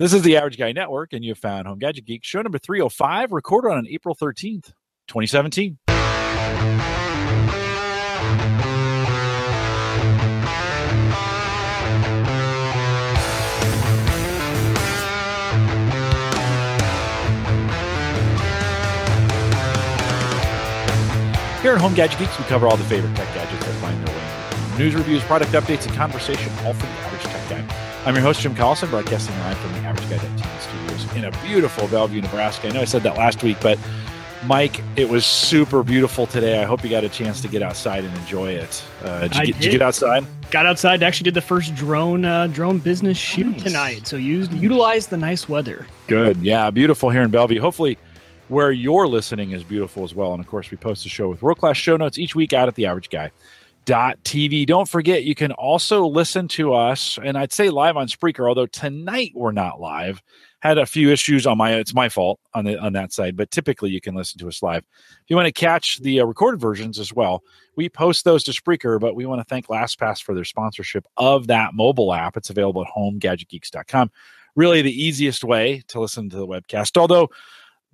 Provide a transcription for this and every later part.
This is the Average Guy Network, and you have found Home Gadget Geek, show number 305, recorded on April 13th, 2017. Here at Home Gadget Geeks, we cover all the favorite tech gadgets that find their way news reviews, product updates, and conversation, all for the average tech guy. I'm your host, Jim Collison, broadcasting live from the Average Guy TV studios in a beautiful Bellevue, Nebraska. I know I said that last week, but Mike, it was super beautiful today. I hope you got a chance to get outside and enjoy it. Uh, did, you get, did. did, you get, outside? Got outside. Actually, did the first drone uh, drone business shoot nice. tonight. So used utilize the nice weather. Good. Yeah, beautiful here in Bellevue. Hopefully where you're listening is beautiful as well. And of course, we post the show with world class show notes each week out at the average guy. TV. Don't forget, you can also listen to us, and I'd say live on Spreaker, although tonight we're not live. Had a few issues on my it's my fault on the on that side, but typically you can listen to us live. If you want to catch the uh, recorded versions as well, we post those to Spreaker, but we want to thank LastPass for their sponsorship of that mobile app. It's available at homegadgetgeeks.com. Really the easiest way to listen to the webcast. Although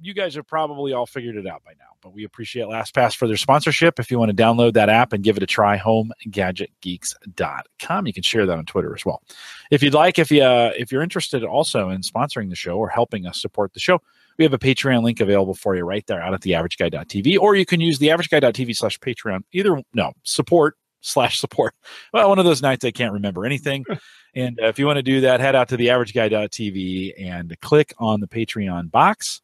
you guys have probably all figured it out by now, but we appreciate LastPass for their sponsorship. If you want to download that app and give it a try, homegadgetgeeks.com. You can share that on Twitter as well. If you'd like, if you uh, if you're interested also in sponsoring the show or helping us support the show, we have a Patreon link available for you right there out at theaverageguy.tv, or you can use theaverageguy.tv slash Patreon. Either no support slash support. Well, one of those nights I can't remember anything. and uh, if you want to do that, head out to theaverageguy.tv and click on the Patreon box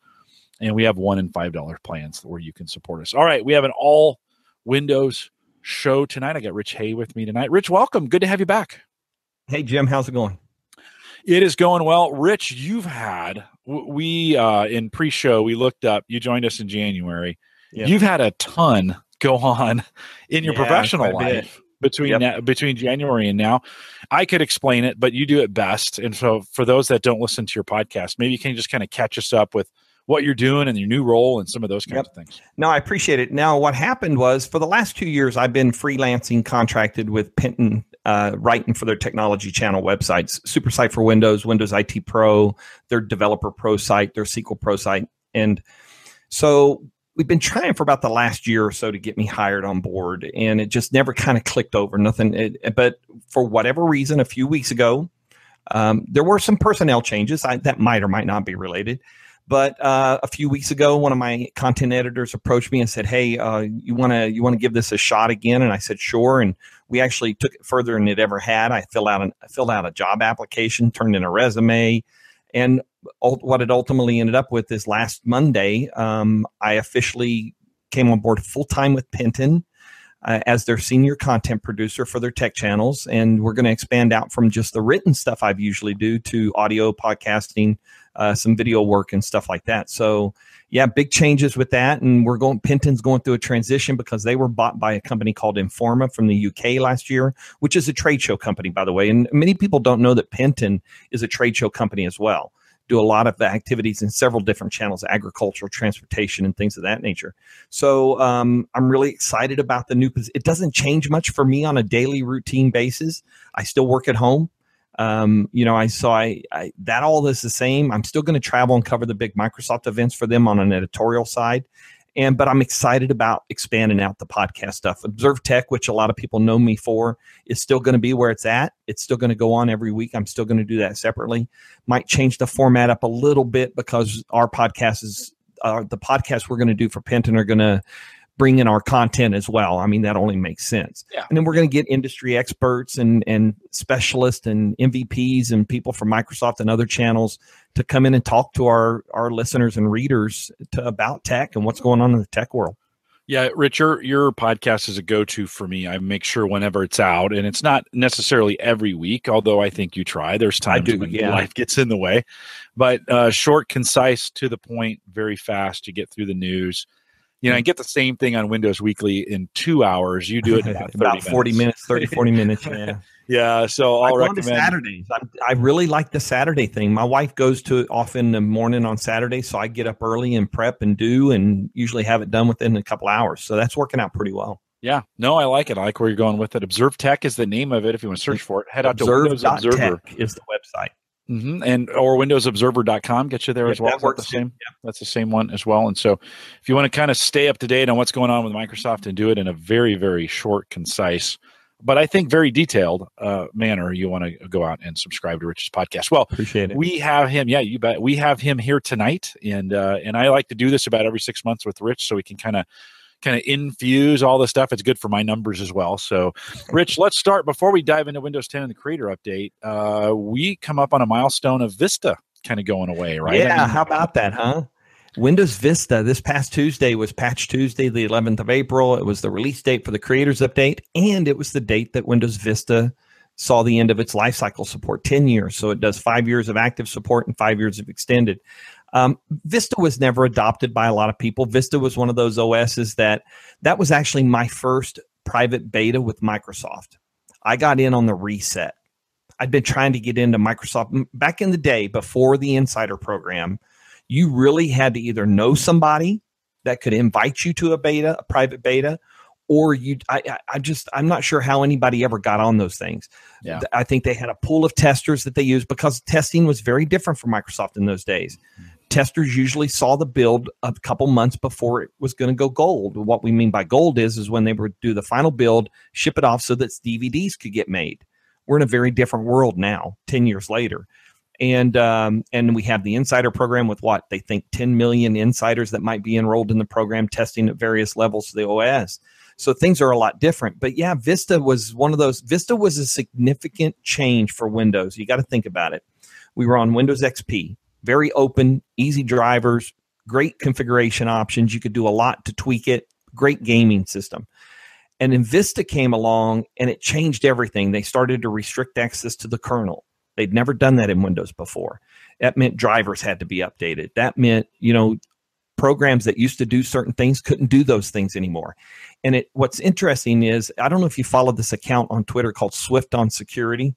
and we have one and five dollar plans where you can support us. All right, we have an all Windows show tonight. I got Rich Hay with me tonight. Rich, welcome. Good to have you back. Hey Jim, how's it going? It is going well. Rich, you've had we uh in pre-show we looked up. You joined us in January. Yep. You've had a ton go on in your yeah, professional life between yep. now, between January and now. I could explain it, but you do it best. And so for those that don't listen to your podcast, maybe you can just kind of catch us up with what you're doing and your new role and some of those kinds yep. of things. No, I appreciate it. Now, what happened was for the last two years, I've been freelancing, contracted with Penton, uh, writing for their technology channel websites, SuperSite for Windows, Windows IT Pro, their Developer Pro site, their SQL Pro site, and so we've been trying for about the last year or so to get me hired on board, and it just never kind of clicked over. Nothing, it, but for whatever reason, a few weeks ago, um, there were some personnel changes I, that might or might not be related. But uh, a few weeks ago, one of my content editors approached me and said, "Hey, uh, you want to you want to give this a shot again?" And I said, "Sure." And we actually took it further than it ever had. I filled out an, I filled out a job application, turned in a resume, and what it ultimately ended up with is last Monday, um, I officially came on board full time with Penton. Uh, as their senior content producer for their tech channels. And we're going to expand out from just the written stuff I've usually do to audio podcasting, uh, some video work and stuff like that. So yeah, big changes with that, and we're going. Penton's going through a transition because they were bought by a company called Informa from the UK last year, which is a trade show company, by the way. And many people don't know that Penton is a trade show company as well. Do a lot of the activities in several different channels, agricultural, transportation, and things of that nature. So um, I'm really excited about the new. It doesn't change much for me on a daily routine basis. I still work at home. Um, you know, I saw I, I, that all is the same. I'm still going to travel and cover the big Microsoft events for them on an editorial side. And but I'm excited about expanding out the podcast stuff. Observe Tech, which a lot of people know me for, is still going to be where it's at. It's still going to go on every week. I'm still going to do that separately. Might change the format up a little bit because our podcast is uh, the podcast we're going to do for Penton are going to bring in our content as well. I mean, that only makes sense. Yeah. And then we're going to get industry experts and and specialists and MVPs and people from Microsoft and other channels to come in and talk to our our listeners and readers to, about tech and what's going on in the tech world. Yeah, Rich, your, your podcast is a go to for me. I make sure whenever it's out, and it's not necessarily every week, although I think you try. There's times do, when yeah. life gets in the way, but uh, short, concise, to the point, very fast. You get through the news you know, I get the same thing on Windows Weekly in two hours. You do it in about, about 40 minutes, 30, 40 minutes. Yeah. yeah. So I'll I recommend Saturdays. I'm, i really like the Saturday thing. My wife goes to it off in the morning on Saturday. So I get up early and prep and do and usually have it done within a couple hours. So that's working out pretty well. Yeah, no, I like it. I like where you're going with it. Observe Tech is the name of it. If you want to search for it, head out Observe. to Windows Observer. Tech is the website. Mm-hmm. And or windowsobserver.com gets you there Yep, as well. that Is that works the too. same. That's the same one as well. And so if you want to kind of stay up to date on what's going on with Microsoft and do it in a very, very short, concise, but I think very detailed uh, manner, you want to go out and subscribe to Rich's podcast. Well, Appreciate it. we have him. Yeah, you bet. We have him here tonight, and uh, and I like to do this about every six months with Rich, so we can kind of kind of infuse all the stuff. It's good for my numbers as well. So, Rich, let's start before we dive into Windows 10 and the Creator Update. Uh, we come up on a milestone of Vista kind of going away, right? I Yeah, mean, how about that, huh? Windows Vista this past Tuesday was Patch Tuesday, the 11th of April. It was the release date for the Creators Update, and it was the date that Windows Vista saw the end of its lifecycle support 10 years. So it does five years of active support and five years of extended. Um, Vista was never adopted by a lot of people. Vista was one of those OSs that that was actually my first private beta with Microsoft. I got in on the reset. I'd been trying to get into Microsoft back in the day before the insider program. You really had to either know somebody that could invite you to a beta, a private beta, or you. I, I- I just I'm not sure how anybody ever got on those things. Yeah. I think they had a pool of testers that they used because testing was very different for Microsoft in those days. Testers usually saw the build a couple months before it was going to go gold. What we mean by gold is is when they would do the final build, ship it off so that DVDs could get made. We're in a very different world now, 10 years later. And um, and we have the insider program with what they think 10 million insiders that might be enrolled in the program testing at various levels of the OS. So things are a lot different. But yeah, Vista was one of those. Vista was a significant change for Windows. You got to think about it. We were on Windows XP, very open, easy drivers, great configuration options. You could do a lot to tweak it, great gaming system. And then Vista came along and it changed everything. They started to restrict access to the kernel. They'd never done that in Windows before. That meant drivers had to be updated. That meant, you know, programs that used to do certain things couldn't do those things anymore. And it what's interesting is I don't know if you follow this account on Twitter called Swift on Security.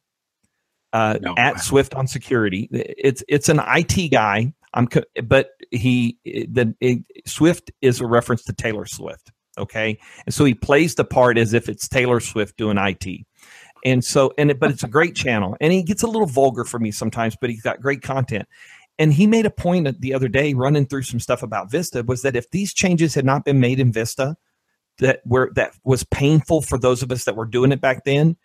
Uh, No. at Swift on Security. It's it's an IT guy. I'm co- but he the it, Swift is a reference to Taylor Swift. Okay, and so he plays the part as if it's Taylor Swift doing IT. And so, and it, but it's a great channel, and he gets a little vulgar for me sometimes, but he's got great content. And he made a point the other day, running through some stuff about Vista, was that if these changes had not been made in Vista, that were that was painful for those of us that were doing it back then,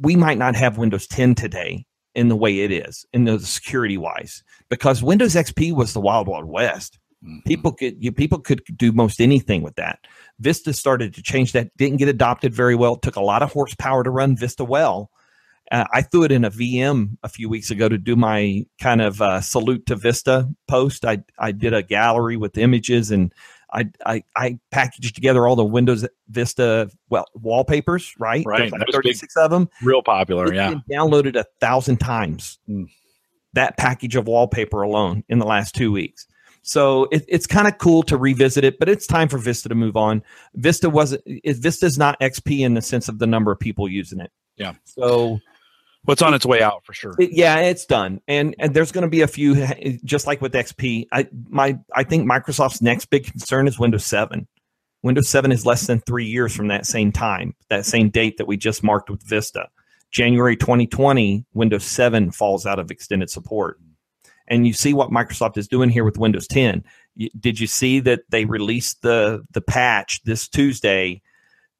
we might not have Windows 10 today in the way it is, in the security wise, because Windows XP was the wild wild west. Mhm. People could you, people could do most anything with that. Vista started to change that. Didn't get adopted very well. Took a lot of horsepower to run Vista well. Uh, I threw it in a VM a few weeks ago to do my kind of uh, salute to Vista post. I I did a gallery with images and I I, I packaged together all the Windows Vista well wallpapers. Right, Right. Like That was big. thirty six of them. Real popular, yeah. been downloaded a thousand times. Mm. That package of wallpaper alone in the last two weeks. So it, it's kind of cool to revisit it, but it's time for Vista to move on. Vista wasn't. It, Vista's not XP in the sense of the number of people using it. Yeah. So What's on its way out for sure. it- yeah, it's done, and and there's going to be a few, just like with XP. I my I think Microsoft's next big concern is Windows Seven. Windows Seven is less than three years from that same time, that same date that we just marked with Vista. January 2020, Windows 7 falls out of extended support. And you see what Microsoft is doing here with Windows 10. Y- Did you see that they released the the patch this Tuesday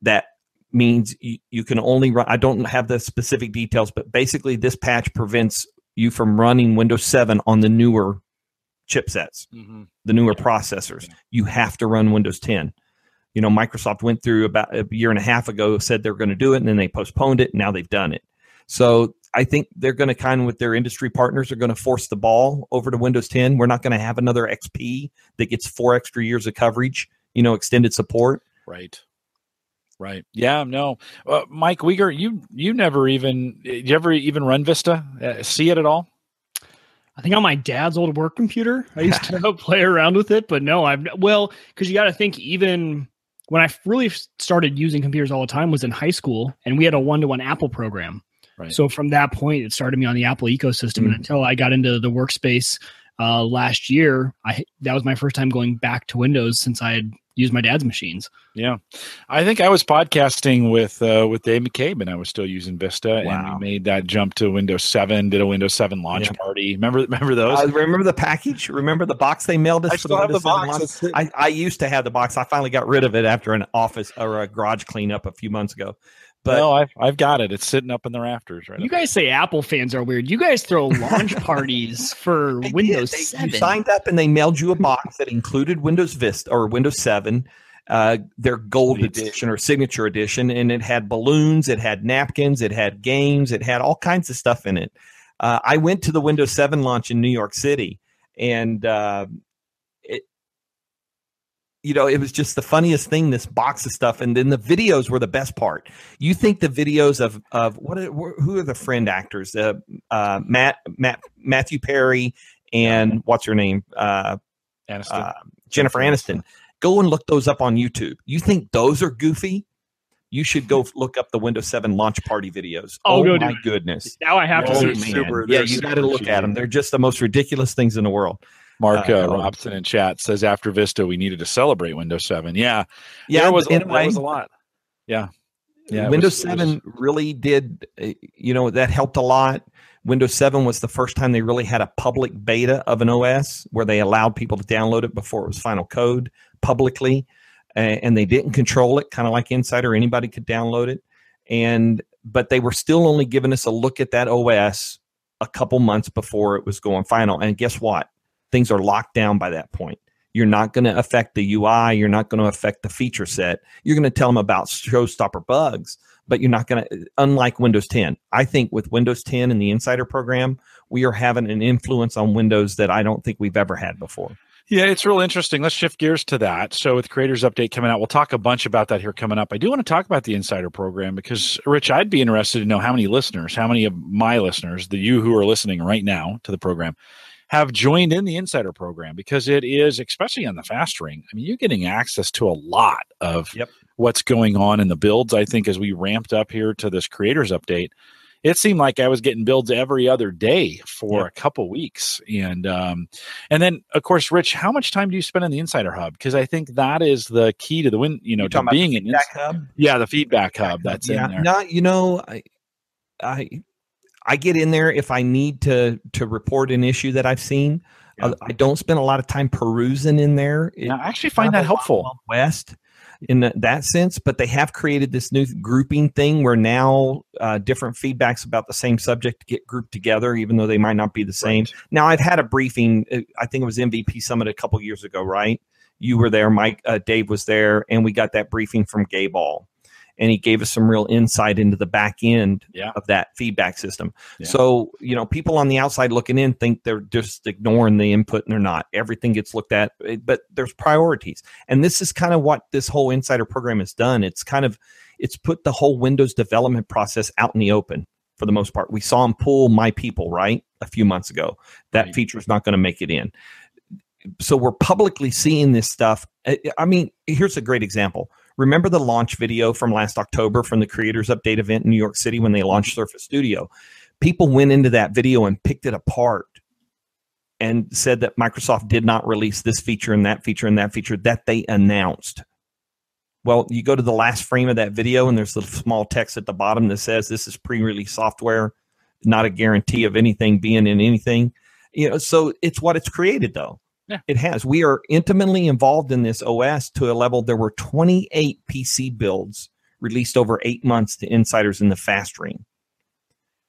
that means you, you can only run I don't have the specific details, but basically this patch prevents you from running Windows 7 on the newer chipsets Mhm. the newer Yeah. processors. Yeah. You have to run Windows 10. You know, Microsoft went through about a year and a half ago, said they're going to do it, and then they postponed it. And now they've done it. So I think they're going to kind of, with their industry partners, are going to force the ball over to Windows 10. We're not going to have another XP that gets four extra years of coverage, you know, extended support. Right. Right. Yeah. No. Uh, Mike Wieger, you you never even you ever even run Vista? Uh, see it at all? I think on my dad's old work computer, I used to play around with it, but no, I've well, because you got to think even when I really started using computers all the time was in high school, and we had a one-to-one Apple program. Right. So from that point, it started me on the Apple ecosystem, Mm. and until I got into the workspace uh, last year, I that was my first time going back to Windows since I had use my dad's machines. Yeah, I think I was podcasting with uh, with Dave McCabe, and I was still using Vista, wow. and we made that jump to Windows Seven. Did a Windows Seven launch yeah. party. Remember, remember those? Uh, remember the package? Remember the box they mailed us? I still have the box. I, I used to have the box. I finally got rid of it after an office or a garage cleanup a few months ago. But no, I've I've got it. It's sitting up in the rafters right. Now. You guys say Apple fans are weird. You guys throw launch parties for Windows they, 7. You signed up and they mailed you a box that included Windows Vista or Windows 7, uh, their gold edition or signature edition, and it had balloons, it had napkins, it had games, it had all kinds of stuff in it. Uh, I went to the Windows 7 launch in New York City, and uh, you know, it was just the funniest thing. This box of stuff, and then the videos were the best part. You think the videos of of what? Are, who are the friend actors? Uh, uh, Matt Matt Matthew Perry and what's her name? Uh, Aniston. Uh, Jennifer Aniston. Go and look those up on YouTube. You think those are goofy? You should go look up the Windows 7 launch party videos. Oh, oh my goodness! Now I have to oh, see. Super, yeah, you got to look at them. They're just the most ridiculous things in the world. Mark uh, uh, Robson in chat says after Vista we needed to celebrate Windows 7. Yeah, yeah, there was, a, way, was a lot. Yeah, yeah. Windows was, 7 was, really did, uh, you know, that helped a lot. Windows 7 was the first time they really had a public beta of an OS where they allowed people to download it before it was final code publicly, and they didn't control it, kind of like Insider. Anybody could download it, and but they were still only giving us a look at that OS a couple months before it was going final. And guess what? Things are locked down by that point. You're not going to affect the UI. You're not going to affect the feature set. You're going to tell them about showstopper bugs, but you're not going to, unlike Windows 10. I think with Windows 10 and the Insider program, we are having an influence on Windows that I don't think we've ever had before. Yeah, it's real interesting. Let's shift gears to that. So, with Creators Update coming out, we'll talk a bunch about that here coming up. I do want to talk about the Insider program because, Rich, I'd be interested to know how many listeners, how many of my listeners, the you who are listening right now to the program, have joined in the insider program because it is, especially on the fast ring, I mean, you're getting access to a lot of yep. what's going on in the builds. I think as we ramped up here to this creators update, it seemed like I was getting builds every other day for a couple weeks, and um, and then of course, Rich, how much time do you spend in the Insider Hub? Because I think that is the key to the win. You know, to being an feedback hub. Yeah, the feedback hub. That's yeah. in there. Not you know, I, I I get in there if I need to to report an issue that I've seen. Yeah. Uh, I don't spend a lot of time perusing in there. It, I actually find that helpful. West in the, that sense, but they have created this new grouping thing where now uh, different feedbacks about the same subject get grouped together, even though they might not be the same. Right. Now, I've had a briefing. Uh, I think it was MVP Summit a couple years ago, right? You were there, Mike. Uh, Dave was there, and we got that briefing from Gabe Aul and he gave us some real insight into the back end yeah. of that feedback system. Yeah. So, you know, people on the outside looking in think they're just ignoring the input and they're not. Everything gets looked at, eh, but there's priorities. And this is kind of what this whole insider program has done. It's kind of it's put the whole Windows development process out in the open for the most part. We saw him pull my people, right? A few months ago. That right. feature is not going to make it in. So we're publicly seeing this stuff. Eh, I mean, here's a great example Remember the launch video from last October from the Creators Update event in New York City when they launched Surface Studio? People went into that video and picked it apart and said that Microsoft did not release this feature and that feature and that feature that they announced. Well, you go to the last frame of that video and there's a small text at the bottom that says this is pre-release software, not a guarantee of anything being in anything. You know, so it's what it's created though. Yeah. It has. We are intimately involved in this OS to a level. There were 28 PC builds released over eight months to insiders in the fast ring.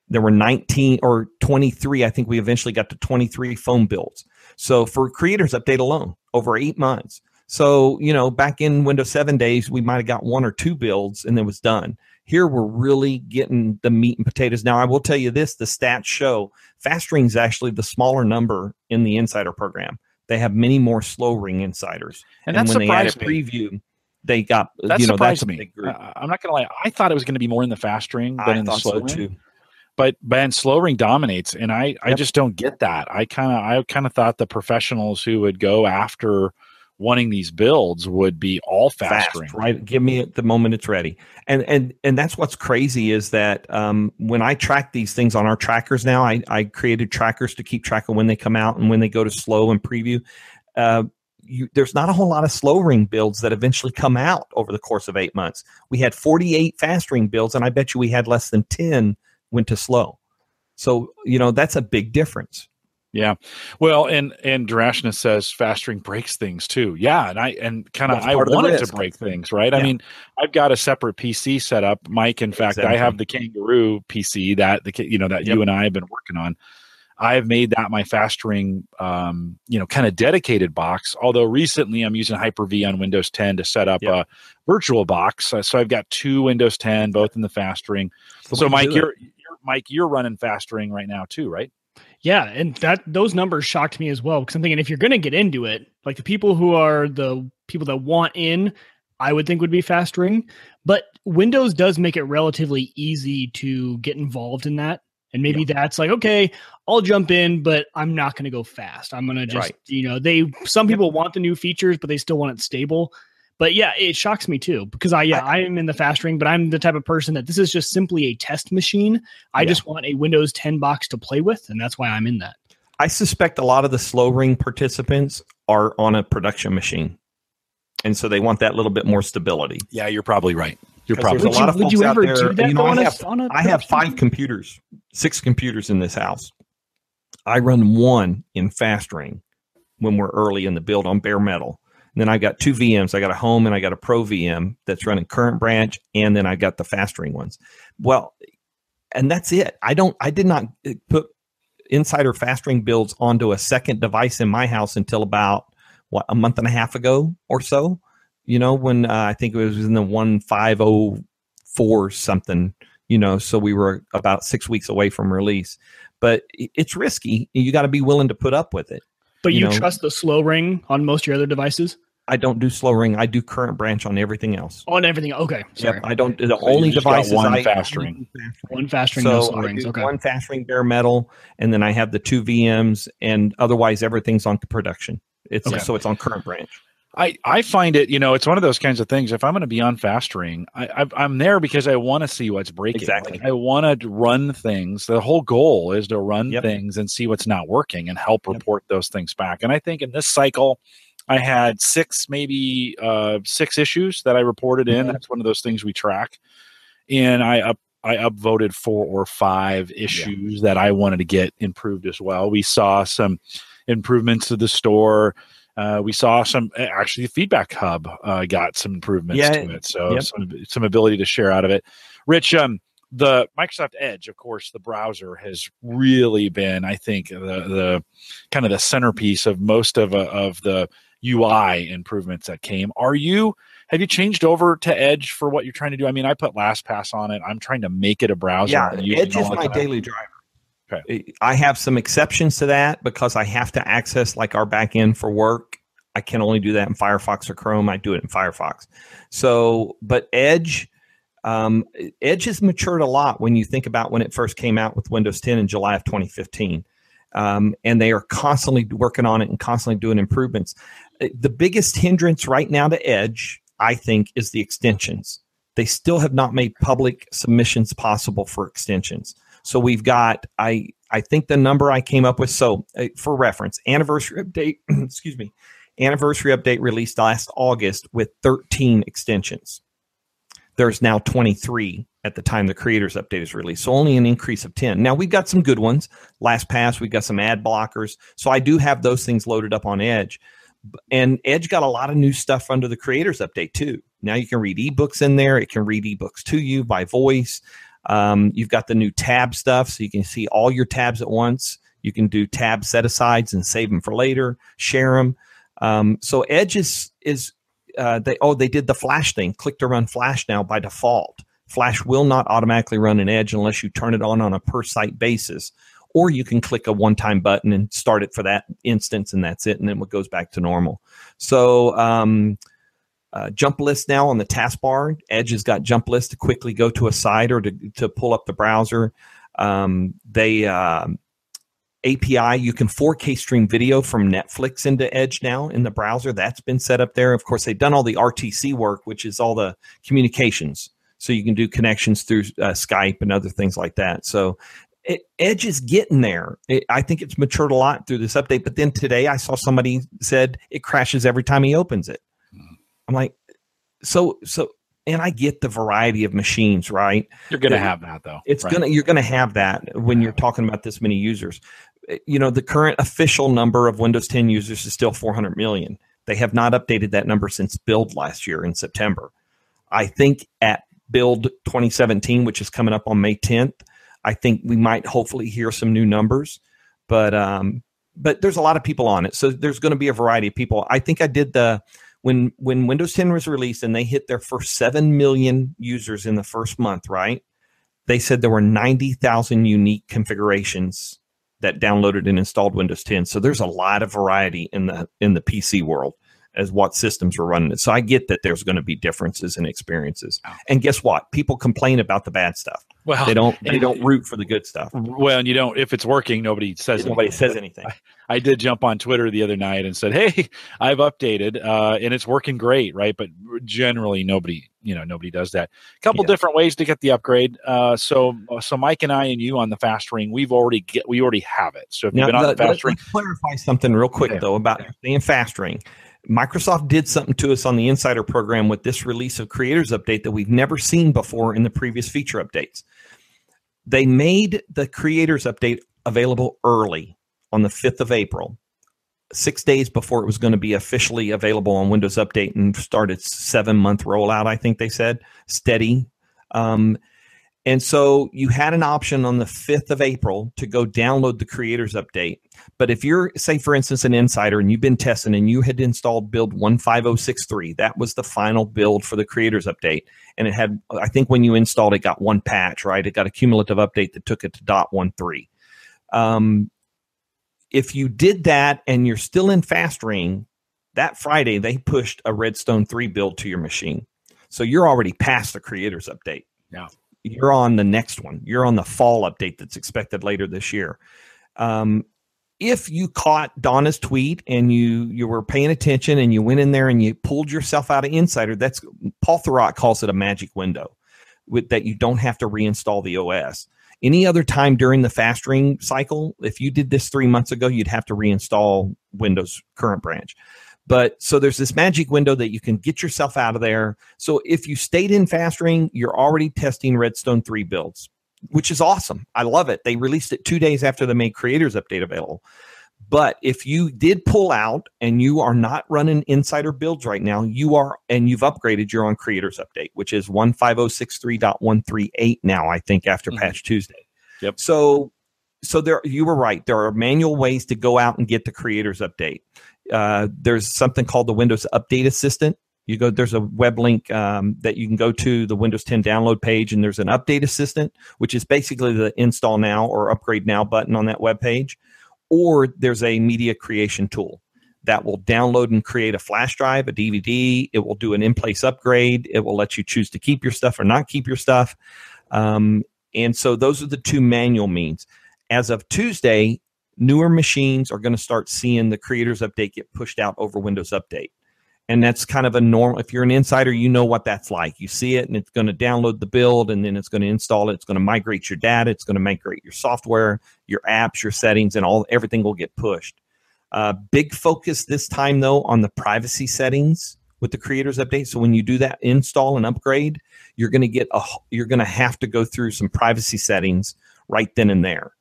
There were 19 or 23. I think we eventually got to 23 phone builds. So for creators update alone, over eight months. So, you know, back in Windows 7 days, we might have got one or two builds and then was done. Here we're really getting the meat and potatoes. Now, I will tell you this the stats show fast ring is actually the smaller number in the insider program they have many more slow ring insiders. And, and when they had a preview, they got that you know surprised me. Uh, I'm not gonna lie. I thought it was going to be more in the fast ring than I in the slow so ring. Too. But Ben slow ring dominates, and I yep. I just don't get that. I kind of I kind of thought the professionals who would go after wanting these builds would be all fast, fast right give me it the moment it's ready and and and that's what's crazy is that um, when i track these things on our trackers now I, I created trackers to keep track of when they come out and when they go to slow and preview uh, you, there's not a whole lot of slow ring builds that eventually come out over the course of eight months. We had 48 fast ring builds, and I bet you we had less than 10 went to slow. So you know that's a big difference. Yeah, well, and and Durashna says fast ring breaks things too. Yeah, and I and kind of I wanted to break things, right? Yeah. I mean, I've got a separate PC set up, Mike. In fact, exactly. I have the Kangaroo PC that the you know that yep. you and I have been working on. I've made that my fast ring, um, you know, kind of dedicated box. Although recently I'm using Hyper V on Windows 10 to set up yep. a virtual box. So I've got two Windows 10, both in the fast ring. So, Mike, you're, you're Mike, you're running fast ring right now too, right? Yeah, and that those numbers shocked me as well because I'm thinking if you're going to get into it, like the people who are the people that want in, I would think would be fast ring, but Windows does make it relatively easy to get involved in that. And maybe yeah. that's like, okay, I'll jump in, but I'm not going to go fast. I'm going to just, right. you know, they, some people want the new features, but they still want it stable. But yeah, it shocks me too because I yeah I, am in the fast ring, but I'm the type of person that this is just simply a test machine. I yeah. just want a Windows 10 box to play with, and that's why I'm in that. I suspect a lot of the slow ring participants are on a production machine, and so they want that little bit more stability. Yeah, you're probably right. You're probably would a lot you, of folks out there. You know, I have, I have five computers, six computers in this house. I run one in fast ring when we're early in the build on bare metal. And then I've got two VMs. I got a home and I got a pro VM that's running current branch, and then I got the fast ring ones. Well, and that's it. I don't. I did not uh, put insider fast ring builds onto a second device in my house until about what a month and a half ago or so. You know, when uh, I think it was in the one five oh four something. You know, so we were about six weeks away from release. But it's risky. You got to be willing to put up with it. But you, you know, trust the slow ring on most of your other devices? I don't do slow ring. I do current branch on everything else. On everything. Okay. Sorry. Yep. I don't. The so only device one I, fast ring. One fast ring. So no slow rings. Okay. One fast ring bare metal, and then I have the two VMs, and otherwise everything's on production. It's okay. so it's on current branch. I, I find it, you know, it's one of those kinds of things. If I'm going to be on fast ring, I, I, am there because I want to see what's breaking. Exactly. Like I want to run things. The whole goal is to run yep. things and see what's not working and help yep. report those things back. And I think in this cycle, I had six, maybe uh, six issues that I reported in. Mm-hmm. That's one of those things we track. And I up, I upvoted four or five issues yeah. that I wanted to get improved as well. We saw some improvements to the store uh, we saw some actually the feedback hub uh, got some improvements yeah, to it so yep. some, some ability to share out of it. Rich um the microsoft edge of course the browser has really been i think the the kind of the centerpiece of most of uh, of the ui improvements that came. Are you have you changed over to edge for what you're trying to do? I mean i put lastpass on it. I'm trying to make it a browser yeah edge is my daily driver Okay. I have some exceptions to that because I have to access like our backend for work. I can only do that in Firefox or Chrome. I do it in Firefox. So, but Edge, um, Edge has matured a lot when you think about when it first came out with Windows 10 in July of 2015. Um, and they are constantly working on it and constantly doing improvements. Uh, the biggest hindrance right now to Edge, I think, is the extensions. They still have not made public submissions possible for extensions. So we've got I I think the number I came up with. So uh, for reference, anniversary update. excuse me, anniversary update released last August with 13 extensions. There's now 23 at the time the creators update is released. So only an increase of 10. Now we've got some good ones. LastPass, we've got some ad blockers. So I do have those things loaded up on Edge. And Edge got a lot of new stuff under the creators update too. Now you can read ebooks in there. It can read ebooks to you by voice. Um, you've got the new tab stuff, so you can see all your tabs at once. You can do tab set asides and save them for later, share them. Um, so Edge is is uh, they oh they did the Flash thing. Click to run Flash now by default. Flash will not automatically run an Edge unless you turn it on on a per site basis, or you can click a one time button and start it for that instance, and that's it, and then it goes back to normal. So um, uh, jump list now on the taskbar. Edge has got jump list to quickly go to a site or to, to pull up the browser. Um, they uh, API, you can 4K stream video from Netflix into Edge now in the browser. That's been set up there. Of course, they've done all the RTC work, which is all the communications. So you can do connections through uh, Skype and other things like that. So it, Edge is getting there. It, I think it's matured a lot through this update. But then today I saw somebody said it crashes every time he opens it. I'm like, so so and I get the variety of machines, right? You're going to have that though. It's right. going to you're going to have that when you're talking about this many users. Eh, you know, the current official number of Windows 10 users is still 400 million. They have not updated that number since build last year in September. I think at build 2017, which is coming up on May 10th, I think we might hopefully hear some new numbers. But um, but there's a lot of people on it, so there's going to be a variety of people. I think I did the when when Windows 10 was released and they hit their first 7 million users in the first month, right? They said there were 90,000 unique configurations that downloaded and installed Windows 10. So there's a lot of variety in the in the PC world as what systems were running it. So I get that there's going to be differences in experiences. And guess what? People complain about the bad stuff. Well, they don't they don't root for the good stuff. Well, and you don't if it's working, nobody says nobody anything. says anything. I, I, did jump on Twitter the other night and said, "Hey, I've updated uh, and it's working great, right?" But generally, nobody you know nobody does that. A couple yeah. different ways to get the upgrade. Uh, so so Mike and I and you on the fast ring, we've already get we already have it. So if you've been on the, fast ring, clarify something real quick okay. though about okay. staying fast ring. Microsoft did something to us on the Insider program with this release of Creators Update that we've never seen before in the previous feature updates. They made the Creators Update available early on the 5th of April, six days before it was going to be officially available on Windows Update and start its seven month rollout, I think they said, steady. Um, and so you had an option on the 5th of April to go download the creators update. But if you're, say, for instance, an insider and you've been testing and you had installed build 15063, that was the final build for the creators update. And it had, I think when you installed it, got one patch, right? It got a cumulative update that took it to dot one three. Um, if you did that and you're still in Fast Ring, that Friday they pushed a Redstone 3 build to your machine. So you're already past the creators update. Yeah you're on the next one. You're on the fall update that's expected later this year. Um, if you caught Dona's tweet and you you were paying attention and you went in there and you pulled yourself out of Insider, that's Paul Thurrott calls it a magic window, with that you don't have to reinstall the OS. Any other time during the fast ring cycle, if you did this three months ago, you'd have to reinstall Windows current branch. But so there's this magic window that you can get yourself out of there. So if you stayed in Fast Ring, you're already testing Redstone 3 builds, which is awesome. I love it. They released it two days after they made Creators Update available. But if you did pull out and you are not running insider builds right now, you are and you've upgraded, you're on Creators Update, which is 15063.138 now, I think, after mm-hmm. Patch Tuesday. Yep. So so there you were right. There are manual ways to go out and get the Creators Update. Uh, there's something called the Windows Update Assistant. You go, there's a web link um, that you can go to the Windows 10 download page, and there's an Update Assistant, which is basically the Install Now or Upgrade Now button on that web page. Or there's a media creation tool that will download and create a flash drive, a DVD. It will do an in place upgrade. It will let you choose to keep your stuff or not keep your stuff. Um, and so those are the two manual means. As of Tuesday, newer machines are going to start seeing the creators update get pushed out over Windows Update. And that's kind of a normal. If you're an insider, you know what that's like. You see it, and it's going to download the build, and then it's going to install it. It's going to migrate your data. It's going to migrate your software, your apps, your settings, and all everything will get pushed. Uh, big focus this time though on the privacy settings with the creators update. So when you do that install and upgrade, you're going to get a you're going to have to go through some privacy settings right then and there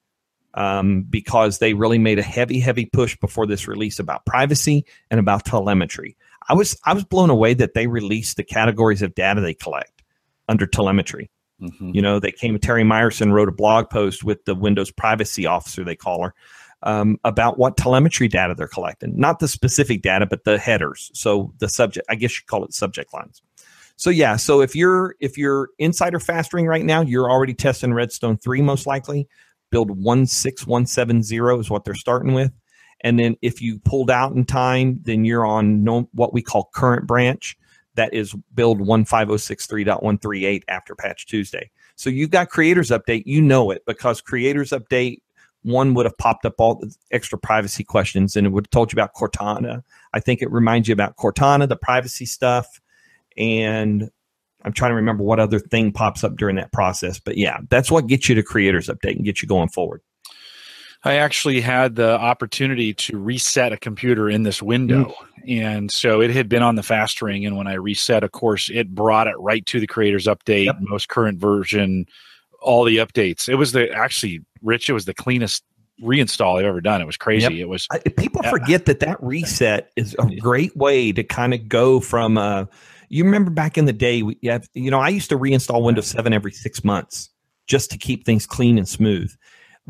um, because they really made a heavy, heavy push before this release about privacy and about telemetry. I was I was blown away that they released the categories of data they collect under telemetry. Mm-hmm. You know, they came. Terry Myerson wrote a blog post with the Windows privacy officer, they call her, um, about what telemetry data they're collecting. Not the specific data, but the headers. So the subject, I guess you call it subject lines. So yeah, so if you're if you're insider fast ring right now, you're already testing Redstone three most likely build 16170 is what they're starting with. And then if you pulled out in time, then you're on no, what we call current branch. That is build 15063.138 after patch Tuesday. So you've got creators update. You know it because creators update one would have popped up all the extra privacy questions and it would have told you about Cortana. I think it reminds you about Cortana, the privacy stuff. And I'm trying to remember what other thing pops up during that process. But yeah, that's what gets you to creators update and get you going forward. I actually had the opportunity to reset a computer in this window. Mm. And so it had been on the fast ring. And when I reset, of course, it brought it right to the creators update, yep. most current version, all the updates. It was the actually, Rich, it was the cleanest reinstall I've ever done. It was crazy. Yep. It was. I, people forget that that reset is a great way to kind of go from, uh, you remember back in the day, we have, you know, I used to reinstall Windows 7 every six months just to keep things clean and smooth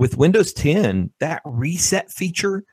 with Windows 10, that reset feature,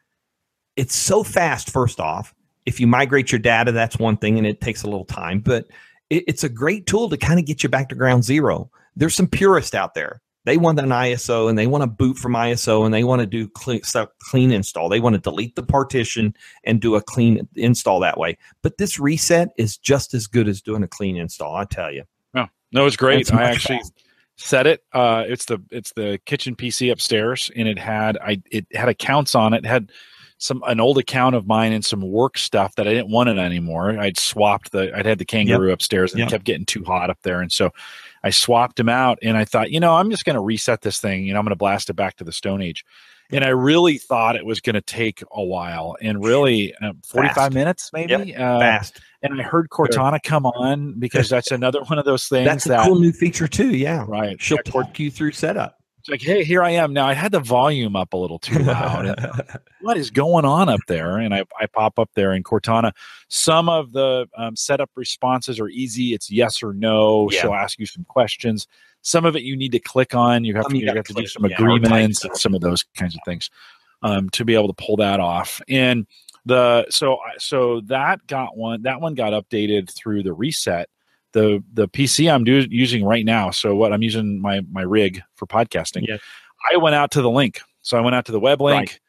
it's so fast, first off. If you migrate your data, that's one thing and it takes a little time, but it, it's a great tool to kind of get you back to ground zero. There's some purists out there. They want an ISO and they want to boot from ISO and they want to do clean, clean install. They want to delete the partition and do a clean install that way. But this reset is just as good as doing a clean install, I tell you. No, no, it's great. I actually. Fast set it. Uh, it's the it's the kitchen PC upstairs, and it had I it had accounts on it. it. Had some an old account of mine and some work stuff that I didn't want it anymore. I'd swapped the I'd had the kangaroo yep. upstairs and yep. it kept getting too hot up there, and so I swapped them out. And I thought, you know, I'm just going to reset this thing. and I'm going to blast it back to the Stone Age. And I really thought it was going to take a while, and really uh, 45 Fast. minutes, maybe. Yep. Uh, Fast and I heard Cortana come on because that's another one of those things. That's a that, cool new feature too. Yeah, right. She'll yeah, talk you through setup. It's like, hey, here I am. Now I had the volume up a little too loud. what is going on up there? And I, I pop up there in Cortana. Some of the um, setup responses are easy. It's yes or no. Yeah. She'll ask you some questions. Some of it you need to click on. You have um, to, you, have to do some yeah, agreements and some of those kinds of things um, to be able to pull that off. And the so so that got one that one got updated through the reset the the pc i'm do, using right now so what i'm using my my rig for podcasting yeah. i went out to the link so i went out to the web link right.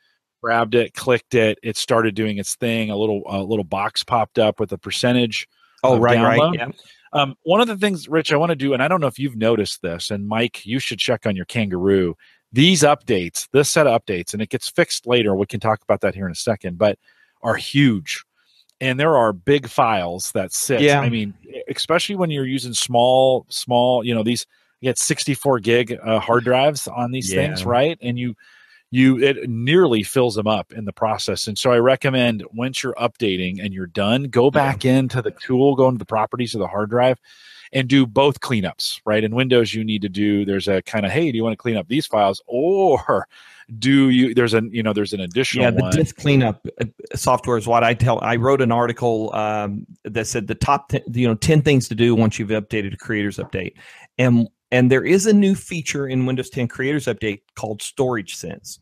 grabbed it clicked it it started doing its thing a little a little box popped up with a percentage oh right download. right yeah um, one of the things, Rich, I want to do, and I don't know if you've noticed this, and Mike, you should check on your Kangaroo. These updates, this set of updates, and it gets fixed later. We can talk about that here in a second. But are huge and there are big files that sit yeah. I mean especially when you're using small small you know these you get 64 gig uh, hard drives on these yeah. things right? And you you it nearly fills them up in the process. And so i recommend once you're updating and you're done go back yeah. into the tool go into the properties of the hard drive and do both cleanups right? In windows you need to do there's a kind of hey do you want to clean up these files? Or do you there's an you know there's an additional yeah the one. disk cleanup uh, software is what i tell i wrote an article um, that said the top 10, you know 10 things to do once you've updated a creators update and and there is a new feature in windows 10 creators update called storage sense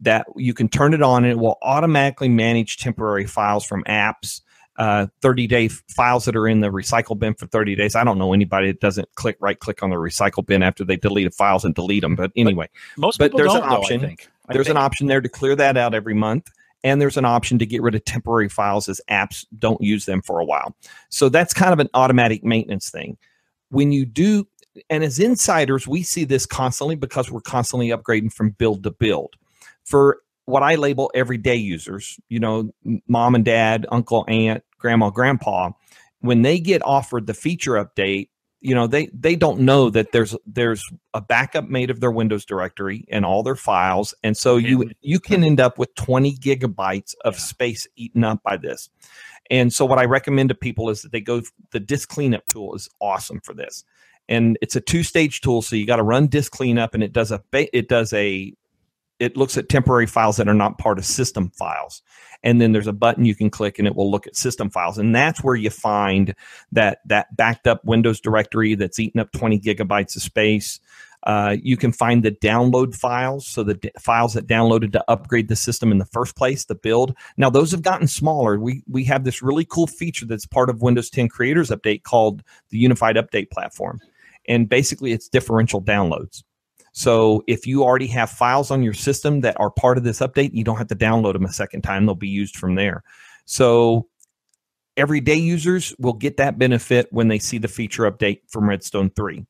that you can turn it on and it will automatically manage temporary files from apps uh, 30 day files that are in the recycle bin for 30 days. I don't know anybody that doesn't click right click on the recycle bin after they delete files and delete them. But anyway, but most but there's an option. Though, I think. I there's think. an option there to clear that out every month. And there's an option to get rid of temporary files as apps don't use them for a while. So that's kind of an automatic maintenance thing. When you do, and as insiders, we see this constantly because we're constantly upgrading from build to build. For what I label everyday users, you know, mom and dad, uncle, aunt, grandma, grandpa, when they get offered the feature update, you know, they they don't know that there's there's a backup made of their Windows directory and all their files, and so you you can end up with 20 gigabytes of space eaten up by this. And so what I recommend to people is that they go the disk cleanup tool is awesome for this. And it's a two-stage tool so you got to run disk cleanup and it does a it does a it looks at temporary files that are not part of system files. And then there's a button you can click and it will look at system files. And that's where you find that that backed up windows directory that's eating up 20 gigabytes of space. Uh, you can find the download files. So the d- files that downloaded to upgrade the system in the first place the build. Now those have gotten smaller. We we have this really cool feature that's part of windows 10 creators update called the unified update platform. And basically it's differential downloads so if you already have files on your system that are part of this update, you don't have to download them a second time. They'll be used from there. So everyday users will get that benefit when they see the feature update from Redstone 3.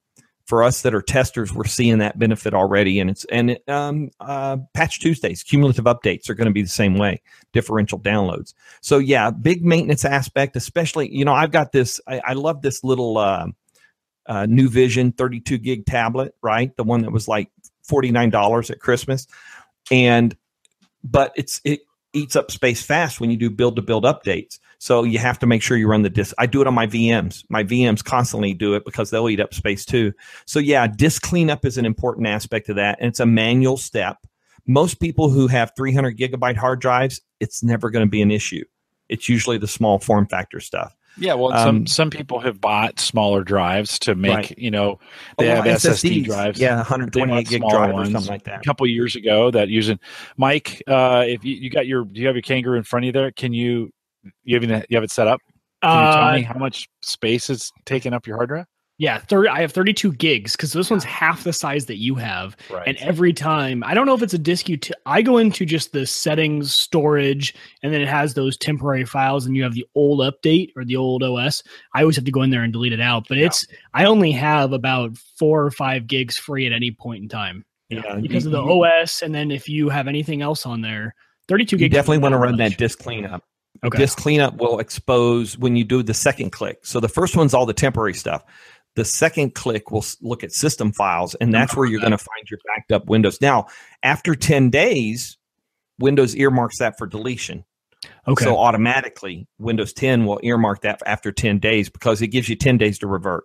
For us that are testers, we're seeing that benefit already, and it's and um, uh, Patch Tuesdays, cumulative updates are going to be the same way, differential downloads. So yeah, big maintenance aspect, especially you know I've got this. I, I love this little uh, uh, NuVision 32 gig tablet, right? The one that was like $49 at Christmas. And, but it's, it eats up space fast when you do build to build updates. So you have to make sure you run the disk. I do it on my VMs. My VMs constantly do it because they'll eat up space too. So yeah, disk cleanup is an important aspect of that. And it's a manual step. Most people who have 300 gigabyte hard drives, it's never going to be an issue. It's usually the small form factor stuff. Yeah, well, um, some some people have bought smaller drives to make right. you know they have SSD SSDs. drives. Yeah, 128 gig drive or something like that. A couple years ago, that using Mike, uh, if you, you got your do you have your Kangaroo in front of you there? Can you you have it, you have it set up? Can you tell uh, me how much space is taking up your hard drive? Yeah, 30, I have 32 gigs because this one's half the size that you have. Right. And every time, I don't know if it's a disk you, t- I go into just the settings, storage, and then it has those temporary files, and you have the old update or the old OS. I always have to go in there and delete it out. But yeah. it's, I only have about four or five gigs free at any point in time. Yeah. Because of the OS. And then if you have anything else on there, 32 gigs. You definitely want to run that disk cleanup. Okay. Disk cleanup will expose when you do the second click. So the first one's all the temporary stuff. The second click will look at system files, and that's where you're going to find your backed up Windows. Now, after 10 days, Windows earmarks that for deletion. Okay. So automatically, Windows 10 will earmark that after 10 days because it gives you 10 days to revert.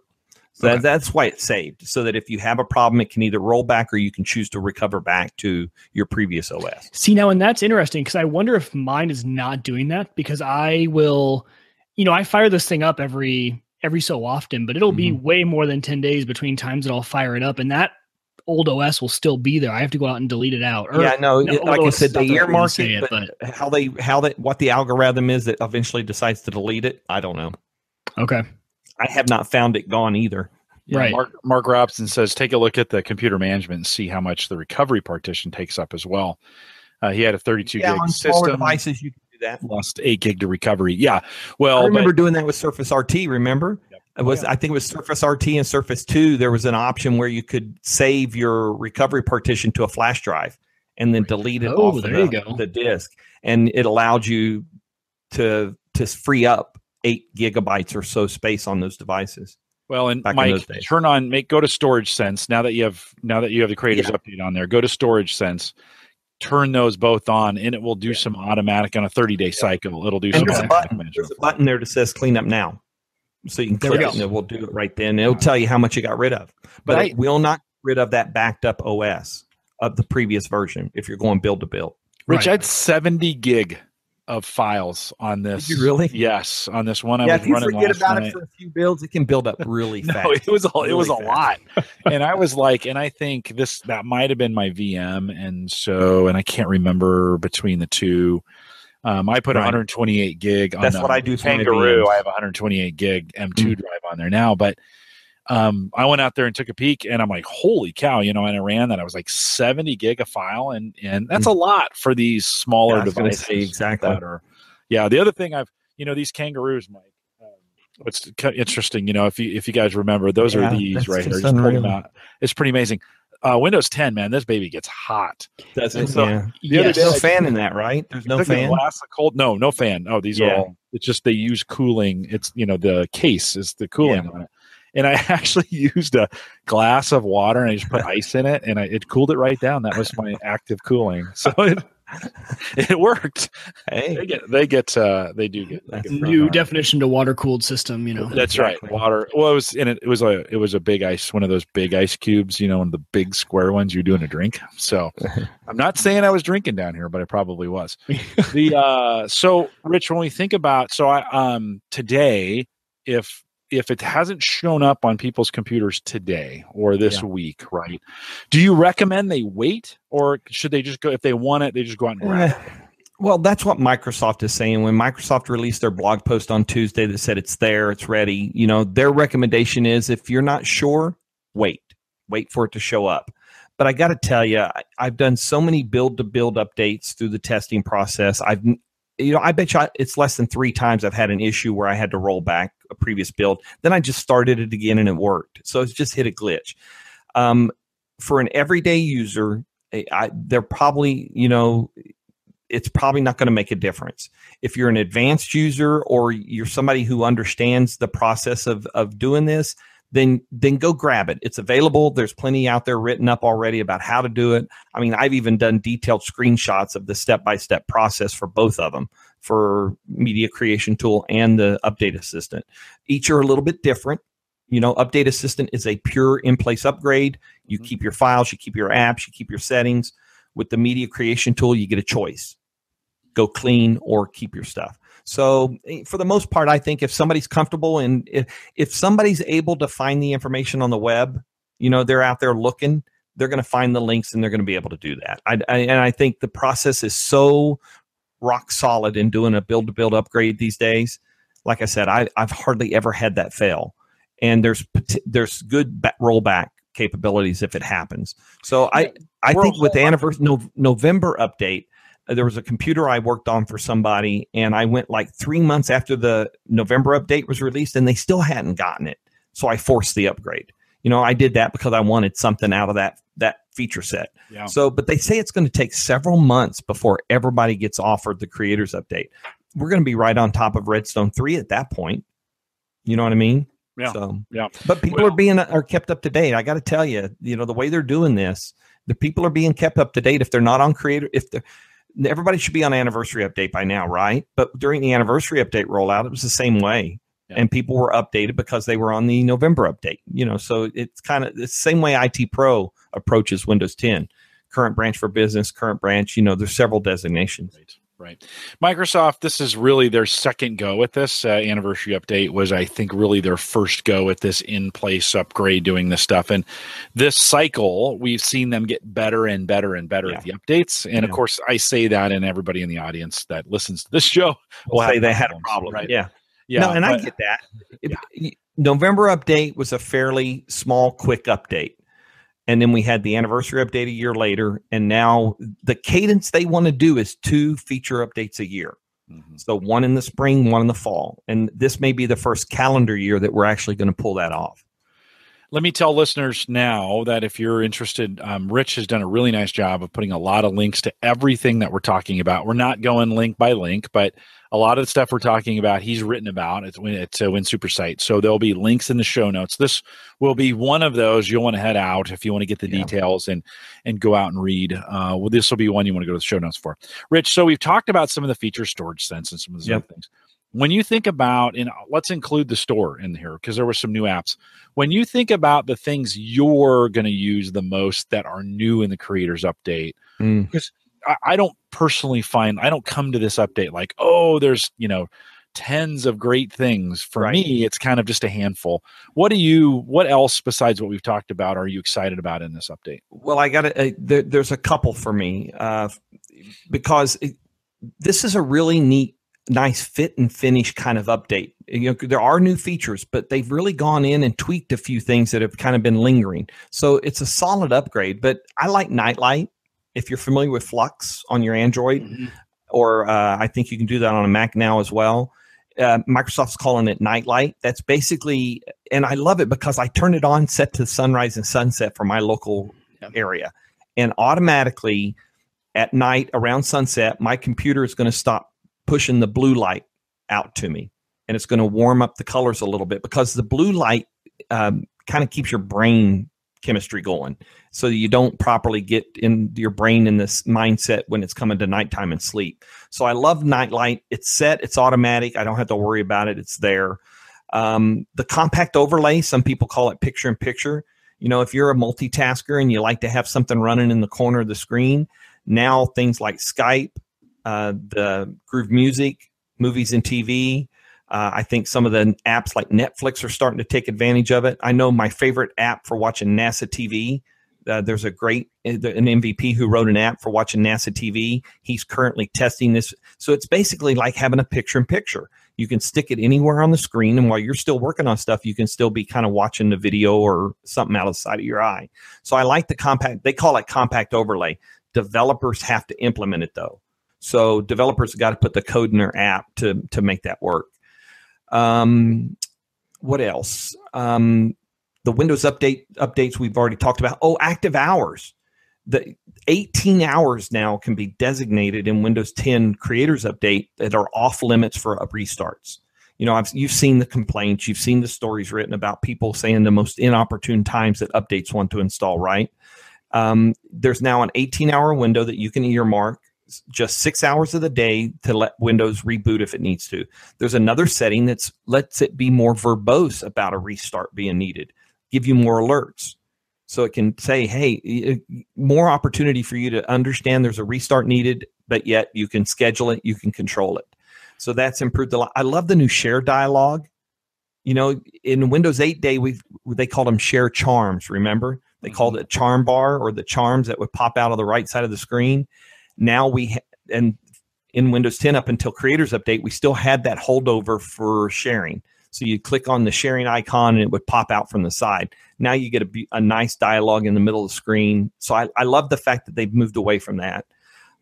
So okay. that, that's why it's saved, so that if you have a problem, it can either roll back or you can choose to recover back to your previous OS. See, now, and that's interesting because I wonder if mine is not doing that because I will, you know, I fire this thing up every every so often, but it'll mm-hmm. be way more than 10 days between times that I'll fire it up. And that old OS will still be there. I have to go out and delete it out. Or, yeah, no, no like I said, the earmark it, it, but, but how they, how that, what the algorithm is that eventually decides to delete it, I don't know. Okay. I have not found it gone either. Yeah, right. Mark, Mark Robson says, take a look at the computer management and see how much the recovery partition takes up as well. Uh, he had a 32 yeah, gig system. devices, you that. Lost eight gig to recovery. Yeah. Well, I remember but, doing that with Surface RT. Remember? Yep. It was oh, yeah. I think it was Surface RT and Surface Two. There was an option where you could save your recovery partition to a flash drive and then delete it oh, off there the, you go. the disk, and it allowed you to to free up eight gigabytes or so space on those devices. Well, and Mike, turn on make go to Storage Sense now that you have now that you have the creators yeah. update on there. Go to Storage Sense turn those both on and it will do yeah. some automatic on a 30 day cycle. It'll do and some there's a, button, there's a button there that says clean up now. So you can click it and it will do it right then. It'll tell you how much you got rid of. But right. it will not rid of that backed up OS of the previous version if you're going build to build. Rich, right. I had 70 gig of files on this. Did you really? Yes, on this one. Yeah, I was if you forget about night. it for a few builds, it can build up really no, fast. It was a, really it was a lot, and I was like, and I think this that might have been my VM, and so, and I can't remember between the two. Um, I put right. 128 gig on. That's what I do. Kangaroo. I have 128 gig M2 mm. drive on there now, but um, I went out there and took a peek, and I'm like, "Holy cow!" You know, and I ran that. I was like 70 gig a file, and and that's mm. a lot for these smaller yeah, devices. exactly. Are, yeah. The other thing I've, you know, these kangaroos, Mike. Um, what's interesting, you know, if you if you guys remember, those yeah, are these right here. Just pull them out. It's pretty amazing. Uh, Windows 10, man, this baby gets hot. Does it? So yeah. The yes. other day, no fan in that, right? There's no fan. Glass of cold. No, no fan. Oh, these yeah. are all. It's just they use cooling. It's you know the case is the cooling yeah. on it and I actually used a glass of water and I just put ice in it and I, it cooled it right down. That was my active cooling. So it, it worked. Hey, they get, they get, uh, they do get, they get new definition to water cooled system. You know, that's exactly. right. Water. Well, it was in it. It was a, it was a big ice, one of those big ice cubes, you know, one of the big square ones you're doing a drink. So I'm not saying I was drinking down here, but I probably was. the, uh, so Rich, when we think about, so I, um, today, if if it hasn't shown up on people's computers today or this yeah. week, right? Do you recommend they wait or should they just go if they want it, they just go out and grab eh, it? Well, that's what Microsoft is saying. When Microsoft released their blog post on Tuesday that said it's there, it's ready, you know, their recommendation is if you're not sure, wait. Wait for it to show up. But I got to tell you, I've done so many build to build updates through the testing process. I've you know, I bet you it's less than three times I've had an issue where I had to roll back a previous build. Then I just started it again and it worked. So it's just hit a glitch. Um, for an everyday user, I, they're probably, you know, it's probably not going to make a difference. If you're an advanced user or you're somebody who understands the process of, of doing this, then then go grab it. It's available. There's plenty out there written up already about how to do it. I mean, I've even done detailed screenshots of the step by step process for both of them for Media Creation Tool and the Update Assistant. Each are a little bit different. You know, Update Assistant is a pure in place upgrade. You mm-hmm. keep your files, you keep your apps, you keep your settings. With the Media Creation Tool, you get a choice go clean or keep your stuff. So eh, for the most part, I think if somebody's comfortable and if, if somebody's able to find the information on the web, you know, they're out there looking, they're going to find the links and they're going to be able to do that. I, I, and I think the process is so rock solid in doing a build to build upgrade these days. Like I said, I, I've hardly ever had that fail. And there's there's good rollback capabilities if it happens. So I I think with the anniversary no, November update, Uh, there was a computer I worked on for somebody, and I went like three months after the November update was released, and they still hadn't gotten it. So I forced the upgrade. You know, I did that because I wanted something out of that that feature set. Yeah. So, but they say it's going to take several months before everybody gets offered the creators update. We're going to be right on top of Redstone three at that point. You know what I mean? Yeah. So, yeah. But people well, are being are kept up to date. I got to tell you, you know, the way they're doing this, the people are being kept up to date. If they're not on creator, if they're everybody should be on anniversary update by now, right? But during the anniversary update rollout, it was the same way. Yeah. And people were updated because they were on the November update. You know, so it's kind of the same way IT Pro approaches Windows 10. Current branch for business, current branch, you know, there's several designations. Right. Right. Microsoft, this is really their second go at this. Uh, anniversary update was, I think, really their first go at this in place upgrade doing this stuff. And this cycle, we've seen them get better and better and better yeah. at the updates. And yeah. of course, I say that, and everybody in the audience that listens to this show will say they had a problem. Right. Yeah. Yeah. No, and but, I get that. Yeah. November update was a fairly small, quick update and then we had the anniversary update a year later. And now the cadence they want to do is two feature updates a year. Mm-hmm. so one in the spring one in the fall. And this may be the first calendar year that we're actually going to pull that off let me tell listeners now that if you're interested, um, Rich has done a really nice job of putting a lot of links to everything that we're talking about. We're not going link by link, but a lot of the stuff we're talking about, he's written about. It's it's a Win Super site, so there'll be links in the show notes. This will be one of those you'll want to head out if you want to get the yeah. details and and go out and read. Uh, well, this will be one you want to go to the show notes for. Rich, so we've talked about some of the features, storage sense, and some of those yep. other things when you think about and let's include the store in here because there were some new apps when you think about the things you're going to use the most that are new in the creators update because mm. I, I, don't personally find i don't come to this update like oh there's you know tens of great things for right. me it's kind of just a handful what do you what else besides what we've talked about are you excited about in this update well i got uh, there, there's a couple for me uh, because it, this is a really neat nice fit and finish kind of update. You know, there are new features, but they've really gone in and tweaked a few things that have kind of been lingering. So it's a solid upgrade. But I like Nightlight. If you're familiar with Flux on your Android, mm-hmm. or uh, I think you can do that on a Mac now as well. Uh, Microsoft's calling it Nightlight. That's basically, and I love it because I turn it on, set to sunrise and sunset for my local area, and automatically at night around sunset, my computer is going to stop pushing the blue light out to me and it's going to warm up the colors a little bit because the blue light um, kind of keeps your brain chemistry going. So you don't properly get in your brain in this mindset when it's coming to nighttime and sleep. So i love nightlight it's set it's automatic. I don't have to worry about it. It's there. Um, the compact overlay some people call it picture in picture. You know if you're a multitasker and you like to have something running in the corner of the screen now things like skype uh, the Groove Music, movies and TV. Uh, I think some of the apps like Netflix are starting to take advantage of it. I know my favorite app for watching NASA TV. Uh, there's a great uh, an MVP who wrote an app for watching NASA TV. He's currently testing this, so it's basically like having a picture-in-picture. You can stick it anywhere on the screen, and while you're still working on stuff, you can still be kind of watching the video or something out of the side of your eye. So I like the compact. They call it compact overlay. Developers have to implement it though. So developers have got to put the code in their app to to make that work. Um, what else? Um, the Windows update updates we've already talked about. Oh, active hours. The 18 hours now can be designated in Windows 10 Creators Update that are off limits for restarts. you know, I've, you've seen the complaints, you've seen the stories written about people saying the most inopportune times that updates want to install, right? Um, there's now an 18 hour window that you can earmark just six hours of the day to let Windows reboot if it needs to. There's another setting that's lets it be more verbose about a restart being needed, give you more alerts. So it can say, hey, more opportunity for you to understand there's a restart needed, but yet you can schedule it, you can control it. So that's improved a lot. I love the new share dialogue. You know, in Windows 8 day, we they called them share charms. Remember, they mm-hmm. called it charm bar or the charms that would pop out of the right side of the screen. Now we ha- and in Windows 10 up until Creators Update, we still had that holdover for sharing. So you click on the sharing icon and it would pop out from the side. Now you get a, a nice dialogue in the middle of the screen. So I, I love the fact that they've moved away from that.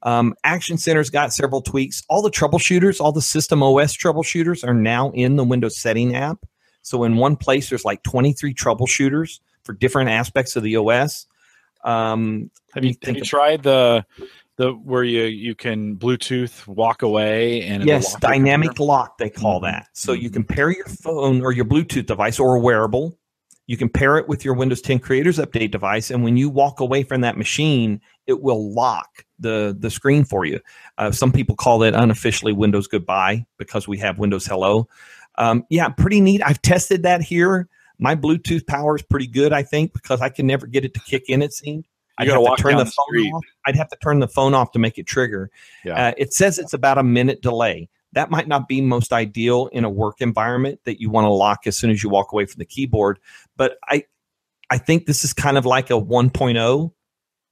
Um, Action Center's got several tweaks. All the troubleshooters, all the system OS troubleshooters are now in the Windows Setting app. So in one place, there's like 23 troubleshooters for different aspects of the OS. Um, have you, have you tried the the where you you can Bluetooth walk away and yes, dynamic lock they call mm-hmm. that. So mm-hmm. you can pair your phone or your Bluetooth device or a wearable. You can pair it with your Windows 10 Creators Update device, and when you walk away from that machine, it will lock the the screen for you. Uh, some people call it unofficially Windows Goodbye because we have Windows Hello. Um, yeah, pretty neat. I've tested that here. My Bluetooth power is pretty good, I think, because I can never get it to kick in. It seemed. I'd have to turn the, the phone off. I'd have to turn the phone off to make it trigger. Yeah. Uh, it says it's about a minute delay. That might not be most ideal in a work environment that you want to lock as soon as you walk away from the keyboard. But I, I think this is kind of like a 1.0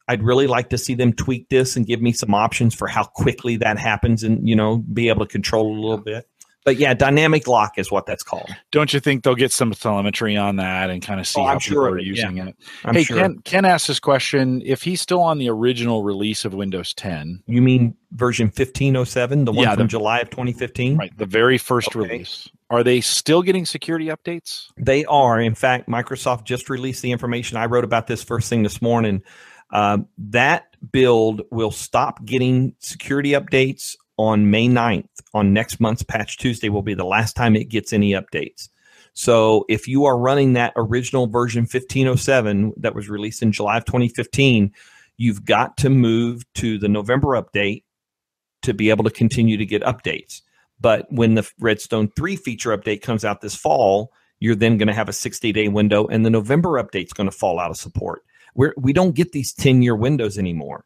I'd really like to see them tweak this and give me some options for how quickly that happens and, you know, be able to control a little bit. But yeah, dynamic lock is what that's called. Don't you think they'll get some telemetry on that and kind of see oh, how sure people are using yeah. it? I'm hey, sure. Ken, Ken asked this question. If he's still on the original release of Windows 10, you mean version 1507, the one yeah, from the, July of 2015? Right, the very first okay. release. Are they still getting security updates? They are. In fact, Microsoft just released the information. I wrote about this first thing this morning. Uh, that build will stop getting security updates on May 9th. On next month's Patch Tuesday will be the last time it gets any updates. So if you are running that original version 1507 that was released in July of 2015, you've got to move to the November update to be able to continue to get updates. But when the Redstone 3 feature update comes out this fall, you're then going to have a 60 day window, and the November update is going to fall out of support we're, we don't get these 10 year windows anymore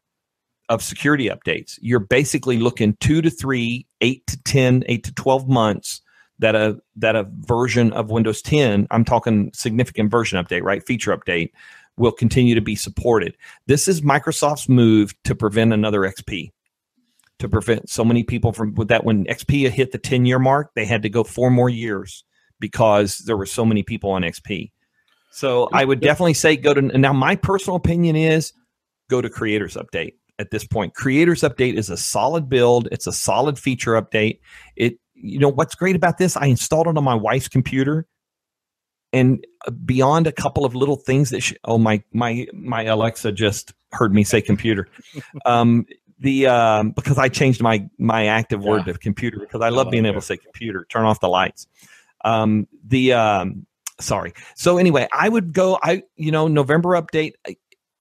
of security updates. You're basically looking two to three, eight to 10, eight to 12 months that a that a version of Windows 10, I'm talking significant version update, right? Feature update will continue to be supported. This is Microsoft's move to prevent another XP. To prevent so many people from with that when XP hit the 10 year mark, they had to go four more years because there were so many people on XP. So I would definitely say go to now. My personal opinion is go to Creators Update at this point. Creators Update is a solid build. It's a solid feature update. It you know what's great about this? I installed it on my wife's computer, and uh, beyond a couple of little things that she, oh my my my Alexa just heard me say computer. Um, the um, because I changed my my active word yeah. to computer because I love oh, being able to say computer. Turn off the lights. Um, the um, sorry. So anyway, I would go. I you know November update,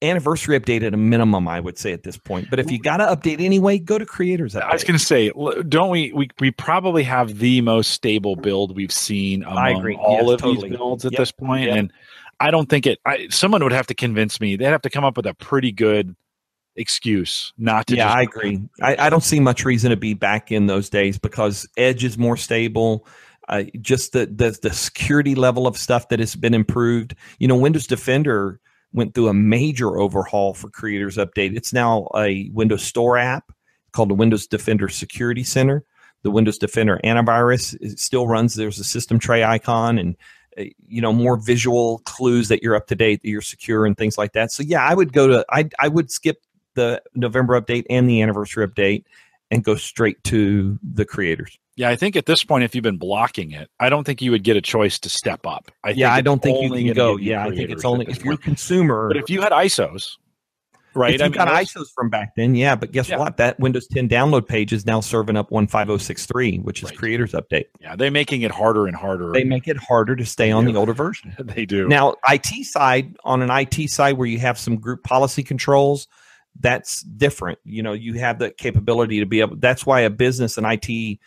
anniversary update at a minimum. I would say at this point. But if you got to update anyway, go to creators. Update. I was going to say, don't we? We we probably have the most stable build we've seen among all yes, of totally. these builds at yep. this point, yep. and I don't think it. I, someone would have to convince me. They'd have to come up with a pretty good excuse not to. Yeah, I agree. I, I don't see much reason to be back in those days because Edge is more stable uh, just the, the the security level of stuff that has been improved. You know, Windows Defender went through a major overhaul for Creators Update. It's now a Windows Store app called the Windows Defender Security Center. The Windows Defender antivirus still runs. There's a system tray icon and uh, you know more visual clues that you're up to date, that you're secure, and things like that. So yeah, I would go to I I would skip the November update and the anniversary update and go straight to the creators. Yeah, I think at this point, if you've been blocking it, I don't think you would get a choice to step up. I yeah, I don't think you can go. Yeah, I think it's only if you're a consumer. But if you had ISOs, right? If you've got ISOs from back then, yeah. But guess Yeah. what? That Windows 10 download page is now serving up 15063, which is Right. Creators Update. yeah, they're making it harder and harder. They make it harder to stay on Yeah. the older version. they do. Now, IT side, on an IT side where you have some group policy controls, that's different. You know, you have the capability to be able. That's why a business and IT,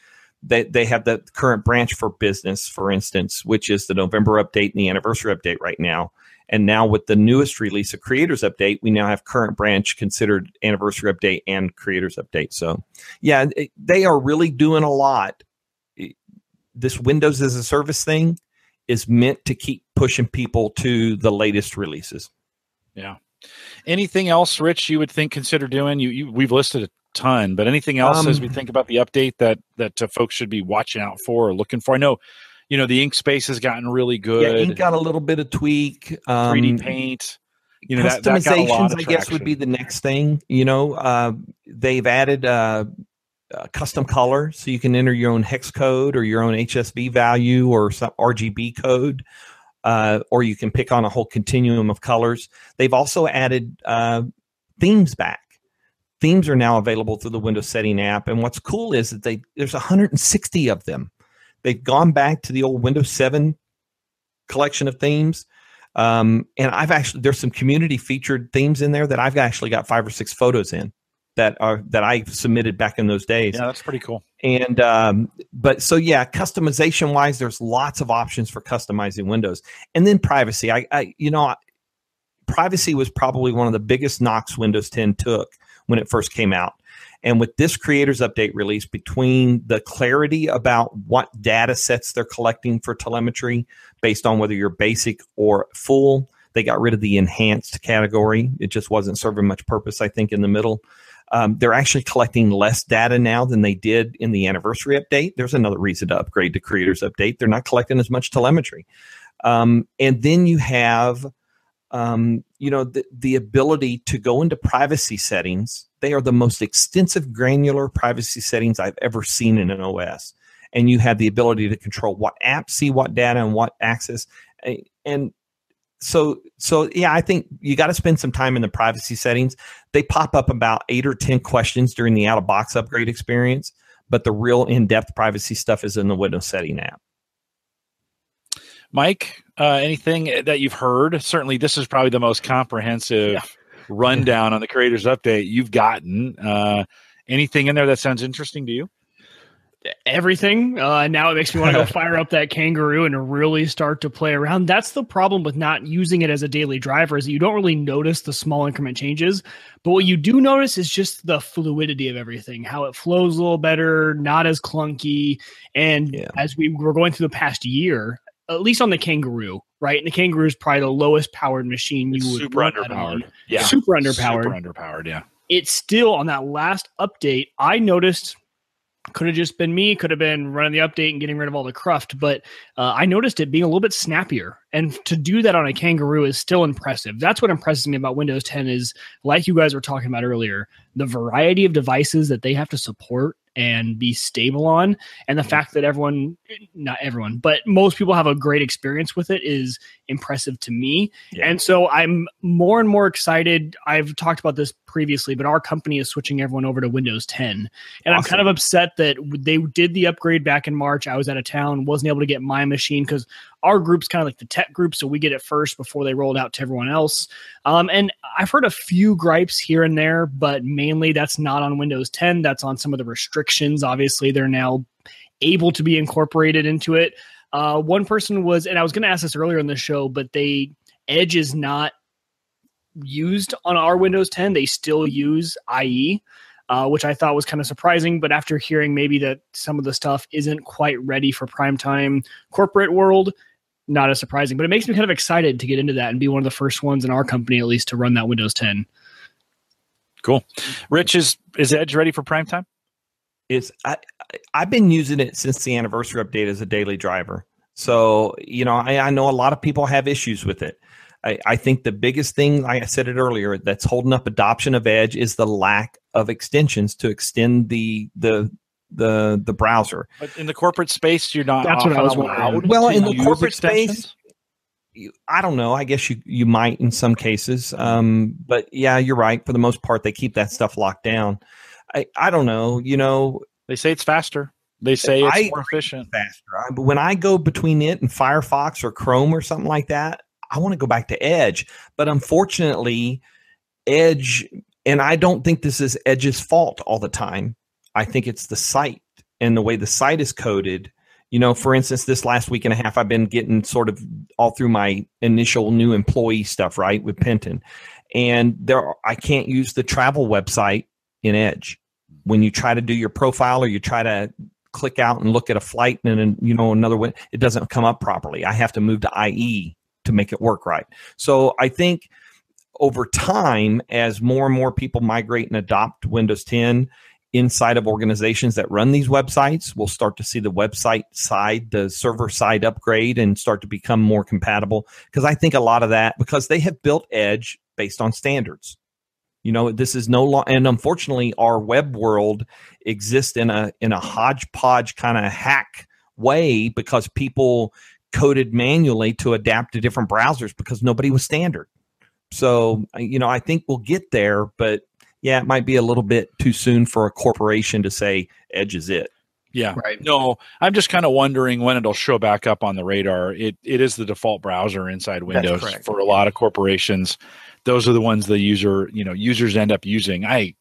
they they have the current branch for business, for instance, which is the November update and the anniversary update right now. And now with the newest release of Creators Update, we now have current branch considered anniversary update and Creators Update. So, yeah, it- they are really doing a lot. This Windows as a service thing is meant to keep pushing people to the latest releases. Yeah. Anything else, Rich? You would think consider doing? You, you we've listed a ton, but anything else as we Um, think about the update that that uh, folks should be watching out for or looking for? I know, you know, the ink space has gotten really good. Yeah, Ink got a little bit of tweak. Um, 3D paint. You know, that, that got a lot customizations, of I guess, would be the next thing. You know, uh, they've added uh, uh, custom color, so you can enter your own hex code or your own HSV value or some RGB code, uh, or you can pick on a whole continuum of colors. They've also added uh, themes back. Themes are now available through the Windows Setting app, and what's cool is that they there's 160 of them. They've gone back to the old Windows 7 collection of themes. Um, and I've actually there's some community featured themes in there that I've actually got five or six photos in that are that I submitted back in those days. Yeah, that's pretty cool. And um, but so yeah, customization wise, there's lots of options for customizing Windows. And then privacy. I, I you know, privacy was probably one of the biggest knocks Windows 10 took when it first came out. And with this creators update release, between the clarity about what data sets they're collecting for telemetry based on whether you're basic or full, they got rid of the enhanced category. It just wasn't serving much purpose, I think, in the middle. Um, they're actually collecting less data now than they did in the anniversary update. There's another reason to upgrade to creators update. They're not collecting as much telemetry. Um, and then you have um, you know the, the ability to go into privacy settings. They are the most extensive granular privacy settings i've ever seen in an os and you have the ability to control what apps see what data and what access. And so so yeah i think you got to spend some time in the privacy settings. They pop up about eight or ten questions during the out of box upgrade experience but the real in-depth privacy stuff is in the windows setting app Mike, uh, anything that you've heard? Certainly, this is probably the most comprehensive Yeah. rundown on the creators update you've gotten. Uh, anything in there that sounds interesting to you? everything. Uh, now it makes me want to go fire up that kangaroo and really start to play around. That's the problem with not using it as a daily driver is that you don't really notice the small increment changes. But what you do notice is just the fluidity of everything, how it flows a little better, not as clunky. And Yeah. as we were going through the past year, at least on the kangaroo, right? And the kangaroo is probably the lowest powered machine you It's would super run that on. underpowered. Yeah, Super underpowered. Super underpowered. Yeah. it's still on that last update. I noticed could have just been me, could have been running the update and getting rid of all the cruft, but uh, I noticed it being a little bit snappier. And to do that on a Kangaroo is still impressive. That's what impresses me about Windows 10 is like you guys were talking about earlier, the variety of devices that they have to support and be stable on, and the fact that everyone, not everyone, but most people have a great experience with it is impressive to me. Yeah. And so I'm more and more excited. I've talked about this previously, but our company is switching everyone over to Windows 10. And I'm kind of upset that they did the upgrade back in March. I was out of town, wasn't able to get my machine because our group's kind of like the tech group, so we get it first before they roll it out to everyone else. Um, and I've heard a few gripes here and there, but mainly that's not on Windows 10. That's on some of the restrictions. Obviously, they're now able to be incorporated into it. Uh, one person was, and I was going to ask this earlier in the show, but they Edge is not used on our Windows 10. They still use IE, uh, which I thought was kind of surprising. But after hearing maybe that some of the stuff isn't quite ready for primetime corporate world, not as surprising. But it makes me kind of excited to get into that and be one of the first ones in our company, at least, to run that Windows 10. Cool. Rich is is Edge ready for prime time? it's I, I- I've been using it since the anniversary update as a daily driver. So you know, I, I know a lot of people have issues with it. I, I think the biggest thing, like I said it earlier, that's holding up adoption of Edge is the lack of extensions to extend the the the the browser. But in the corporate space, you're not. That's what I was allowed. Well, in the corporate space. I don't know. I guess you you might in some cases, um, but yeah, you're right. For the most part, they keep that stuff locked down. I I don't know. You know, they say it's faster. They say it's I more efficient. faster. I- But when I go between it and Firefox or Chrome or something like that, I want to go back to Edge. But unfortunately, Edge, and I don't think this is Edge's fault all the time. I think it's the site and the way the site is coded. You know, for instance, this last week and a half, I've been getting sort of all through my initial new employee stuff, right, with Penton, and there are, I can't use the travel website in Edge. When you try to do your profile or you try to click out and look at a flight and then you know another one, it doesn't come up properly. I have to move to IE to make it work right. So I think over time, as more and more people migrate and adopt Windows 10 inside of organizations that run these websites, we'll start to see the website side, the server side upgrade and start to become more compatible. Because I think a lot of that, because they have built Edge based on standards. You know, this is no long, and unfortunately, our web world exists in a in a hodgepodge kind of hack way because people coded manually to adapt to different browsers because nobody was standard. So, you know, I think we'll get there, but yeah, it might be a little bit too soon for a corporation to say Edge is it. Yeah. Right. No, I'm just kind of wondering when it'll show back up on the radar. It it is the default browser inside Windows for a lot of corporations. Those are the ones the user, you know, users end up using. I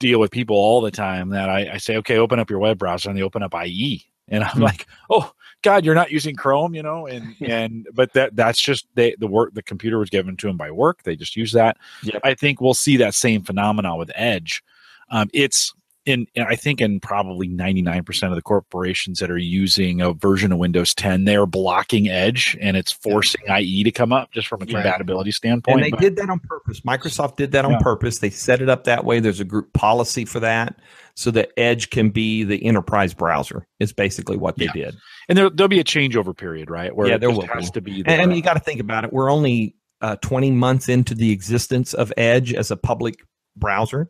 deal with people all the time that I, I say, okay, open up your web browser, and they open up IE, and I'm Hmm. like, oh God, you're not using Chrome, you know, and and but that that's just they the work the computer was given to them by work. They just use that. Yep. I think we'll see that same phenomenon with Edge. Um, it's in, I think in probably 99% of the corporations that are using a version of Windows 10, they're blocking Edge and it's forcing IE to come up just from a compatibility standpoint. And they But- did that on purpose. Microsoft did that on Yeah. purpose. They set it up that way. There's a group policy for that so that Edge can be the enterprise browser, is basically what they Yeah. did. and there, there'll be a changeover period, right? Where Yeah, there will has be. to be. The, And, and you got to think about it. We're only uh, 20 months into the existence of Edge as a public browser.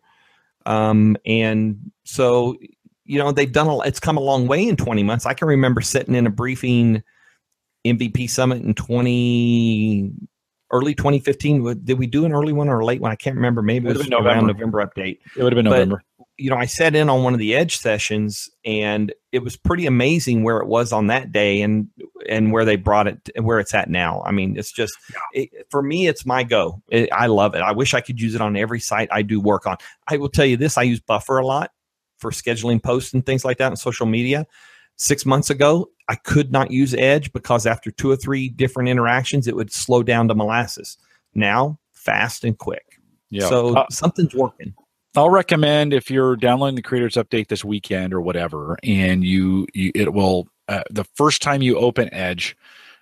Um, and so, you know, they've done a, it's come a long way in 20 months. I can remember sitting in a briefing MVP summit in 20 early 2015. Wa- Did we do an early one or a late one? I can't remember. Maybe it Would've was been around November. November update it would have been but- November. You know, I sat in on one of the Edge sessions, and it was pretty amazing where it was on that day, and and where they brought it, and where it's at now. I mean, it's just it, for me, it's my go. It, I love it. I wish I could use it on every site I do work on. I will tell you this: I use Buffer a lot for scheduling posts and things like that on social media. Six months ago, I could not use Edge because after two or three different interactions, it would slow down to molasses. Now, fast and quick. Yeah. So Uh, something's working. I'll recommend if you're downloading the creators update this weekend or whatever, and you, you it will uh, the first time you open Edge,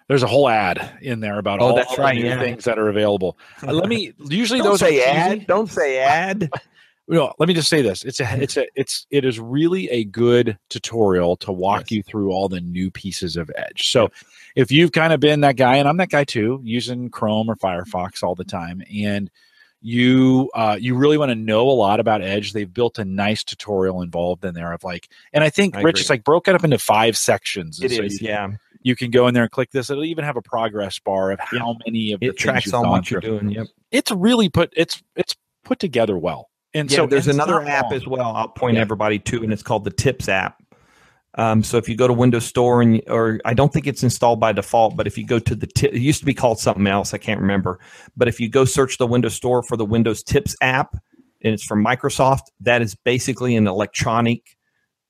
there's a whole ad in there about Oh, all that's the right, new yeah. things that are available. Uh, let me usually Don't those say ad. Don't say ad. No, let me just say this: it's a, it's a, it's, it is really a good tutorial to walk Yes. you through all the new pieces of Edge. So, if you've kind of been that guy, and I'm that guy too, using Chrome or Firefox all the time, and you uh, you really want to know a lot about Edge, they've built a nice tutorial involved in there of like, and I think I Rich agree. it's like broke it up into five sections. It so is, you, yeah. you can go in there and click this. It'll even have a progress bar of Yeah. how many of the It tracks on what you're doing. Yep. It's really put it's it's put together well. And Yeah, so there's another app as well. I'll point Yeah. everybody to, and it's called the Tips app. Um, so if you go to Windows Store and or I don't think it's installed by default, but if you go to the tip, it used to be called something else. I can't remember. But if you go search the Windows Store for the Windows Tips app, and it's from Microsoft, that is basically an electronic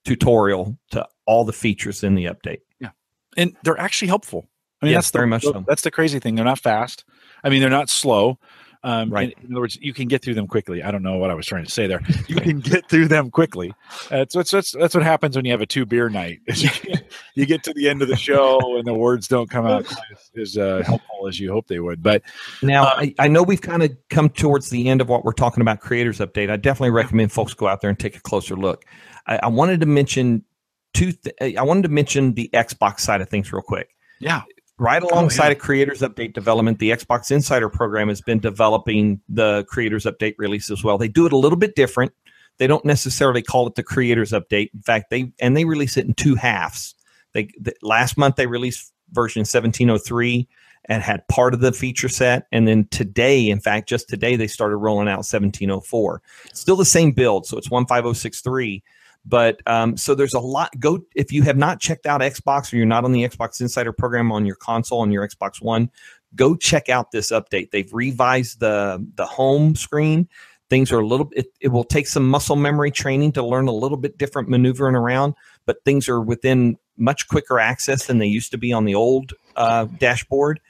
tutorial to all the features in the update. Yeah, and they're actually helpful. I mean, Yes, that's the, very much so. That's the crazy thing. They're not fast. I mean, they're not slow. Um, Right. In, in other words, you can get through them quickly. I don't know what I was trying to say there. You can get through them quickly. That's what's that's, that's what happens when you have a two beer night. you, get- to the end of the show and the words don't come out as, as uh, helpful as you hope they would. But Now, Uh, I, I know we've kind of come towards the end of what we're talking about creators update. I definitely recommend folks go out there and take a closer look. I, I wanted to mention two. Th- I wanted to mention the Xbox side of things real quick. yeah, Right oh, alongside yeah. of creators update development, the Xbox Insider program has been developing the creators update release as well. They do it a little bit different. They don't necessarily call it the creators update. In fact, they and they release it in two halves. They the, last month they released version 1703 and had part of the feature set. And then today, in fact, just today, they started rolling out 1704. Still the same build, so it's 15063. But um, so there's a lot. Go if you have not checked out Xbox or you're not on the Xbox Insider program on your console on your Xbox One, go check out this update. They've revised the the home screen. Things are a little. It, it will take some muscle memory training to learn a little bit different maneuvering around, but things are within much quicker access than they used to be on the old uh, dashboard.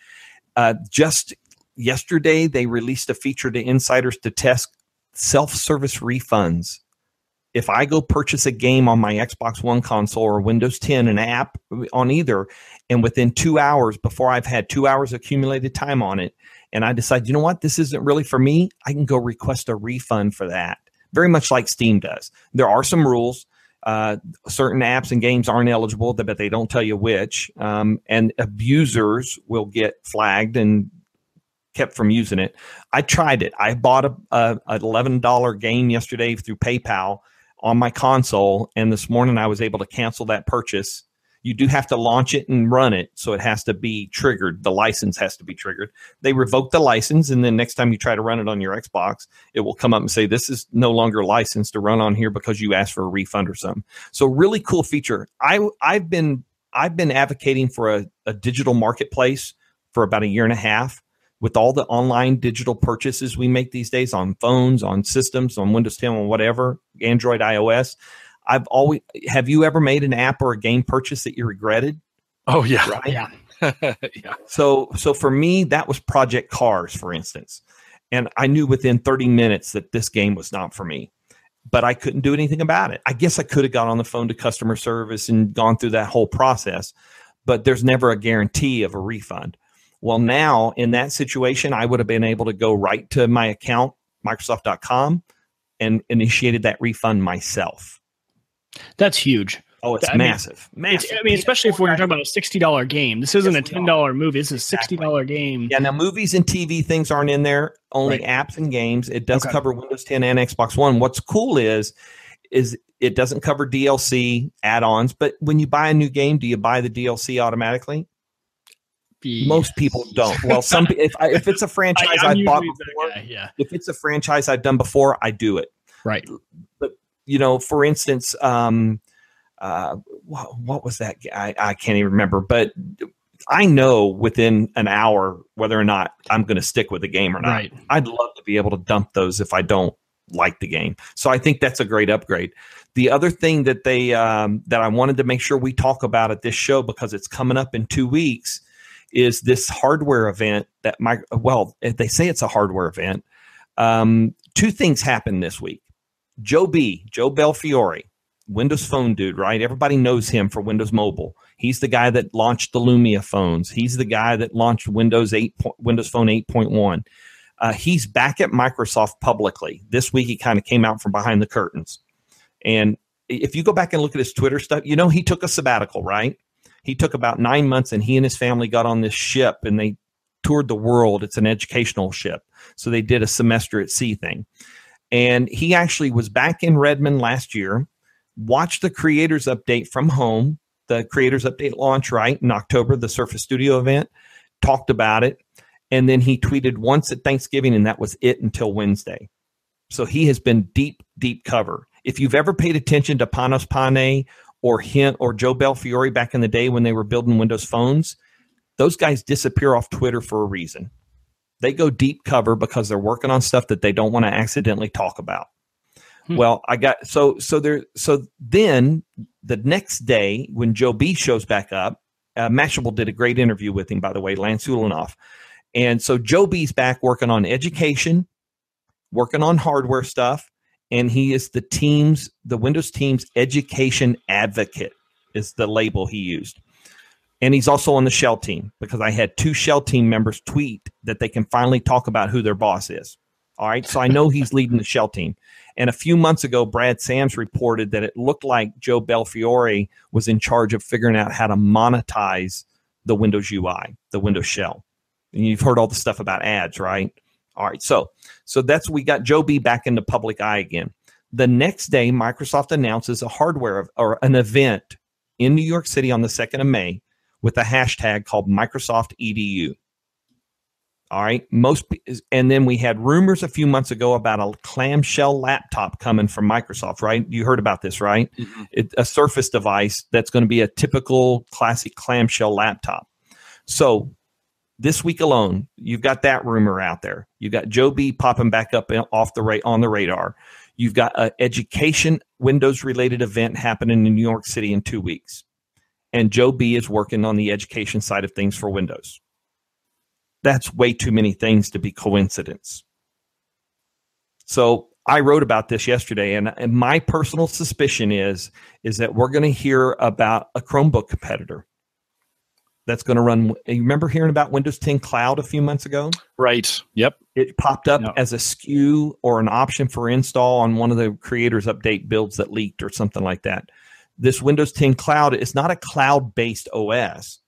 Uh, just yesterday, they released a feature to insiders to test self service refunds. If I go purchase a game on my Xbox One console or Windows 10, an app on either, and within two hours, before I've had two hours accumulated time on it, and I decide, you know what, this isn't really for me, I can go request a refund for that. Very much like Steam does. There are some rules. Uh, certain apps and games aren't eligible, but they don't tell you which. Um, and abusers will get flagged and kept from using it. I tried it. I bought a, a, a eleven dollar game yesterday through PayPal on my console, and this morning I was able to cancel that purchase you do have to launch it and run it. So it has to be triggered. The license has to be triggered. They revoke the license. And then next time you try to run it on your Xbox, it will come up and say, this is no longer licensed to run on here because you asked for a refund or something. So really cool feature. I, I've been, I've been advocating for a, a digital marketplace for about a year and a half with all the online digital purchases we make these days on phones, on systems, on Windows 10, on whatever, Android, iOS. I've always have you ever made an app or a game purchase that you regretted? Oh yeah. Right? Yeah. yeah. So so for me that was Project Cars for instance. And I knew within 30 minutes that this game was not for me. But I couldn't do anything about it. I guess I could have got on the phone to customer service and gone through that whole process, but there's never a guarantee of a refund. Well, now in that situation, I would have been able to go right to my account, Microsoft.com, and initiated that refund myself. That's huge. Oh, it's I massive, mean, massive. I mean, especially if we're talking about a sixty dollar game. This isn't yes, a ten dollar movie. This is a sixty dollar exactly. game. Yeah. Now, movies and TV things aren't in there. Only right. apps and games. It does okay. cover Windows 10 and Xbox One. What's cool is, is it doesn't cover DLC add-ons. But when you buy a new game, do you buy the DLC automatically? Yes. Most people don't. Well, some if I, if it's a franchise I, have bought before, guy, yeah. If it's a franchise I've done before, I do it. Right. But you know, for instance, um, uh, what, what was that? I, I can't even remember, but I know within an hour whether or not I'm going to stick with the game or not. Right. I'd love to be able to dump those if I don't like the game. So I think that's a great upgrade. The other thing that they um, that I wanted to make sure we talk about at this show because it's coming up in two weeks is this hardware event that my well they say it's a hardware event. Um, two things happened this week. Joe B, Joe Belfiore, Windows Phone dude, right? Everybody knows him for Windows Mobile. He's the guy that launched the Lumia phones. He's the guy that launched Windows 8, Windows Phone 8.1. Uh, he's back at Microsoft publicly. This week, he kind of came out from behind the curtains. And if you go back and look at his Twitter stuff, you know, he took a sabbatical, right? He took about nine months and he and his family got on this ship and they toured the world. It's an educational ship. So they did a semester at sea thing. And he actually was back in Redmond last year, watched the creators update from home, the creators update launch right in October, the Surface Studio event, talked about it. And then he tweeted once at Thanksgiving, and that was it until Wednesday. So he has been deep, deep cover. If you've ever paid attention to Panos Panay or Hint or Joe Belfiore back in the day when they were building Windows phones, those guys disappear off Twitter for a reason. They go deep cover because they're working on stuff that they don't want to accidentally talk about. Hmm. Well, I got so so there so then the next day when Joe B shows back up, uh, Mashable did a great interview with him, by the way, Lance Ulanoff. And so Joe B's back working on education, working on hardware stuff, and he is the team's the Windows team's education advocate is the label he used. And he's also on the shell team because I had two shell team members tweet that they can finally talk about who their boss is. All right. So I know he's leading the shell team. And a few months ago, Brad Sams reported that it looked like Joe Belfiore was in charge of figuring out how to monetize the Windows UI, the Windows shell. And you've heard all the stuff about ads, right? All right. So so that's we got Joe B back in the public eye again. The next day, Microsoft announces a hardware or an event in New York City on the 2nd of May with a hashtag called Microsoft EDU. All right. Most and then we had rumors a few months ago about a clamshell laptop coming from Microsoft, right? You heard about this, right? Mm-hmm. It, a Surface device that's going to be a typical classic clamshell laptop. So this week alone, you've got that rumor out there. You've got Joe B popping back up off the rate on the radar. You've got an education Windows related event happening in New York City in two weeks. And Joe B is working on the education side of things for Windows. That's way too many things to be coincidence. So I wrote about this yesterday, and, and my personal suspicion is is that we're going to hear about a Chromebook competitor that's going to run. You remember hearing about Windows 10 Cloud a few months ago? Right. Yep. It popped up as a SKU or an option for install on one of the creators update builds that leaked or something like that. This Windows 10 Cloud is not a cloud based OS,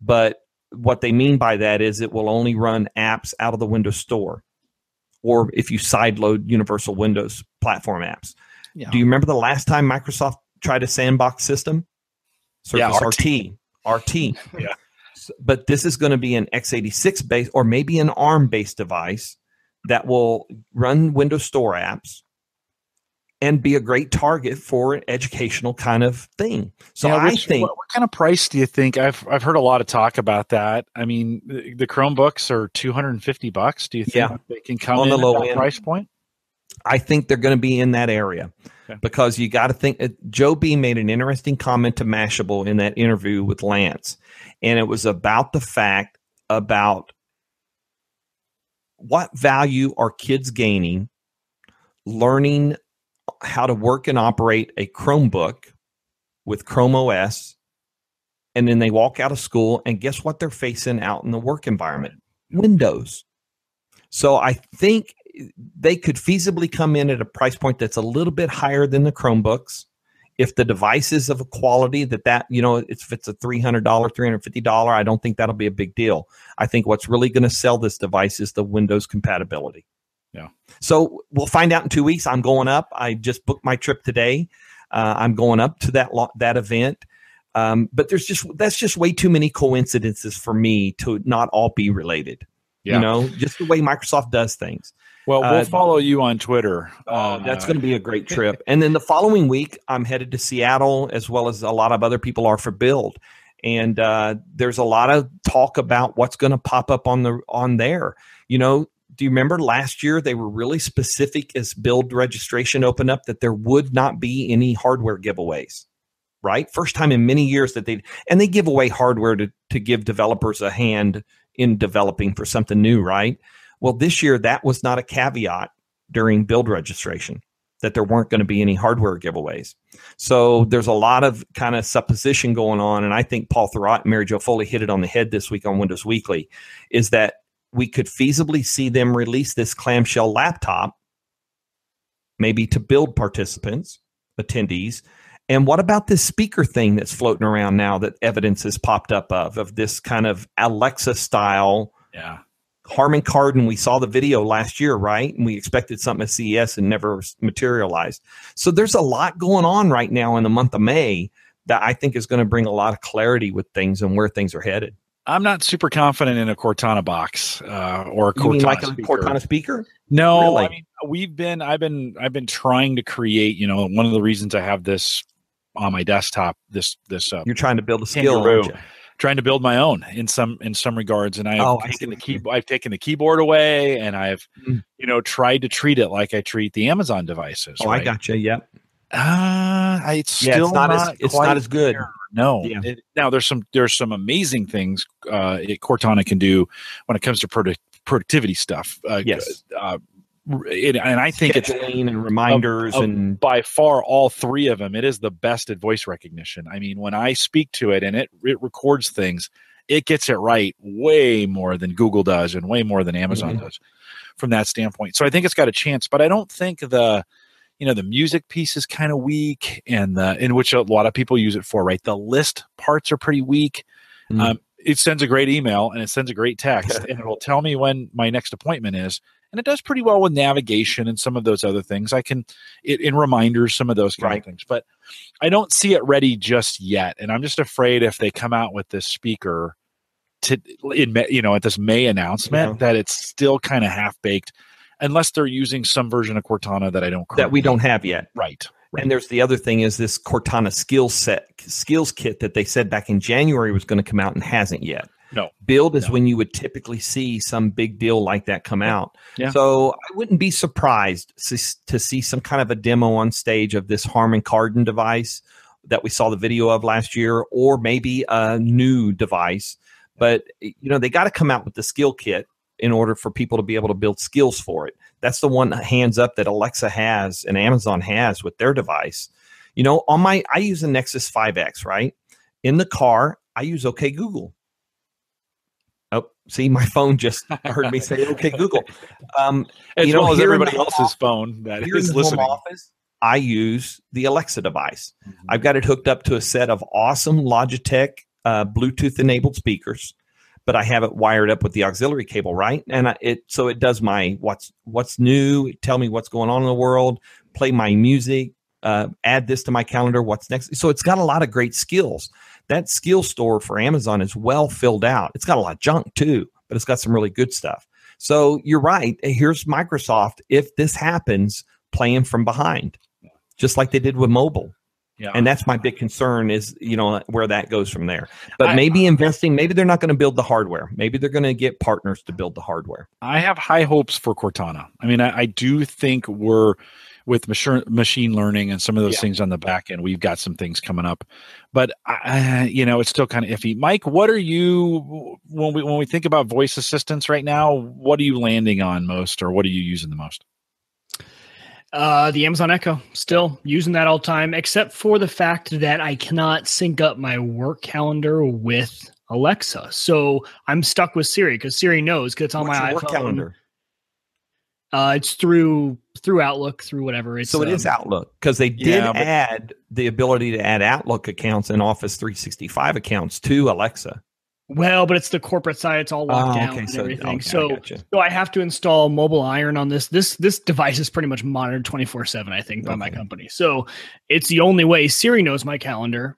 but what they mean by that is it will only run apps out of the Windows Store or if you sideload Universal Windows platform apps. Yeah. Do you remember the last time Microsoft tried a sandbox system? Surface yeah, RT. RT. Yeah. But this is going to be an x86 based or maybe an ARM based device that will run Windows Store apps and be a great target for an educational kind of thing. So yeah, I think what, what, kind of price do you think? I've I've heard a lot of talk about that. I mean, the, the Chromebooks are 250 bucks. Do you think yeah. they can come on the low end price point? I think they're going to be in that area okay. because you got to think. Uh, Joe B made an interesting comment to Mashable in that interview with Lance, and it was about the fact about what value are kids gaining learning how to work and operate a Chromebook with Chrome OS. And then they walk out of school, and guess what they're facing out in the work environment? Windows. So I think they could feasibly come in at a price point that's a little bit higher than the Chromebooks. If the device is of a quality that that you know if it's a three hundred dollar, three hundred fifty dollar, I don't think that'll be a big deal. I think what's really going to sell this device is the Windows compatibility. Yeah. So we'll find out in two weeks. I'm going up. I just booked my trip today. Uh, I'm going up to that lo- that event. Um, but there's just that's just way too many coincidences for me to not all be related. Yeah. You know, just the way Microsoft does things. Well, we'll uh, follow you on Twitter. Uh, that's going to be a great trip. and then the following week, I'm headed to Seattle as well as a lot of other people are for Build. And uh, there's a lot of talk about what's going to pop up on the on there. You know, do you remember last year they were really specific as build registration opened up that there would not be any hardware giveaways right first time in many years that they and they give away hardware to, to give developers a hand in developing for something new right well this year that was not a caveat during build registration that there weren't going to be any hardware giveaways so there's a lot of kind of supposition going on and i think paul thurrott and mary jo foley hit it on the head this week on windows weekly is that we could feasibly see them release this clamshell laptop, maybe to build participants, attendees. And what about this speaker thing that's floating around now that evidence has popped up of, of this kind of Alexa style? Yeah. Harman Kardon, we saw the video last year, right? And we expected something at CES and never materialized. So there's a lot going on right now in the month of May that I think is going to bring a lot of clarity with things and where things are headed. I'm not super confident in a Cortana box uh, or a you Cortana like speaker. Cortana speaker. No, really? I mean we've been I've been I've been trying to create. You know, one of the reasons I have this on my desktop. This this uh, you're trying to build a skill, trying to build my own in some in some regards. And I've oh, taken the key I've taken the keyboard away, and I've mm-hmm. you know tried to treat it like I treat the Amazon devices. Oh, right? I got you. Yep. Uh, it's still it's not, not as it's not as good. There. No. Yeah. It, now there's some there's some amazing things uh, it, Cortana can do when it comes to product, productivity stuff. Uh, yes. Uh, it, and I think it's and reminders of, of and by far all three of them. It is the best at voice recognition. I mean, when I speak to it and it it records things, it gets it right way more than Google does and way more than Amazon mm-hmm. does from that standpoint. So I think it's got a chance, but I don't think the you know the music piece is kind of weak and the in which a lot of people use it for right the list parts are pretty weak mm. um, it sends a great email and it sends a great text and it will tell me when my next appointment is and it does pretty well with navigation and some of those other things i can it in reminders some of those kind right. of things but i don't see it ready just yet and i'm just afraid if they come out with this speaker to in May- you know at this May announcement Yeah. that it's still kind of half baked, unless they're using some version of Cortana that I don't that we don't have yet. right. Right. And there's the other thing is this Cortana skills set skills kit that they said back in January was going to come out and hasn't yet. No. Build is No. when you would typically see some big deal like that come out. Yeah. So I wouldn't be surprised to see some kind of a demo on stage of this Harman Kardon device that we saw the video of last year, or maybe a new device. But you know they got to come out with the skill kit in order for people to be able to build skills for it. That's the one hands up that Alexa has and Amazon has with their device. You know, on my I use a Nexus 5X, right? In the car, I use OK Google. See, my phone just heard me say OK Google. Um, as you know, well as everybody else's phone that is the listening. office, I use the Alexa device. Mhm. I've got it hooked up to a set of awesome Logitech uh, Bluetooth enabled speakers, but I have it wired up with the auxiliary cable, right? And I, it so it does my what's what's new, tell me what's going on in the world, play my music, uh, add this to my calendar, what's next. So it's got a lot of great skills. That skill store for Amazon is well filled out. It's got a lot of junk too, but it's got some really good stuff. So you're right. Here's Microsoft. If this happens, playing from behind, just like they did with mobile yeah. and that's my big concern is you know where that goes from there but I- maybe investing maybe they're not going to build the hardware maybe they're going to get partners to build the hardware I have high hopes for Cortana. I mean, I, I do think we're with machine machine learning and some of those Yeah. things on the back end. We've got some things coming up, but I, you know, it's still kind of iffy. Mike, what are you when we when we think about voice assistants right now? What are you landing on most, or what are you using the most? Uh, the Amazon Echo, still using that all the time, except for the fact that I cannot sync up my work calendar with Alexa. So I'm stuck with Siri because Siri knows because it's on What's my your iPhone. work calendar Uh, it's through through Outlook, through whatever. It's so it is um, outlook because they did Yeah, but- add the ability to add outlook accounts and office 365 accounts to alexa Well, but it's the corporate side. It's all locked Oh, down okay, and so- everything. okay, I so gotcha. so I have to install MobileIron on this. This this device is pretty much monitored twenty four seven. I think by my company. So it's the only way Siri knows my calendar,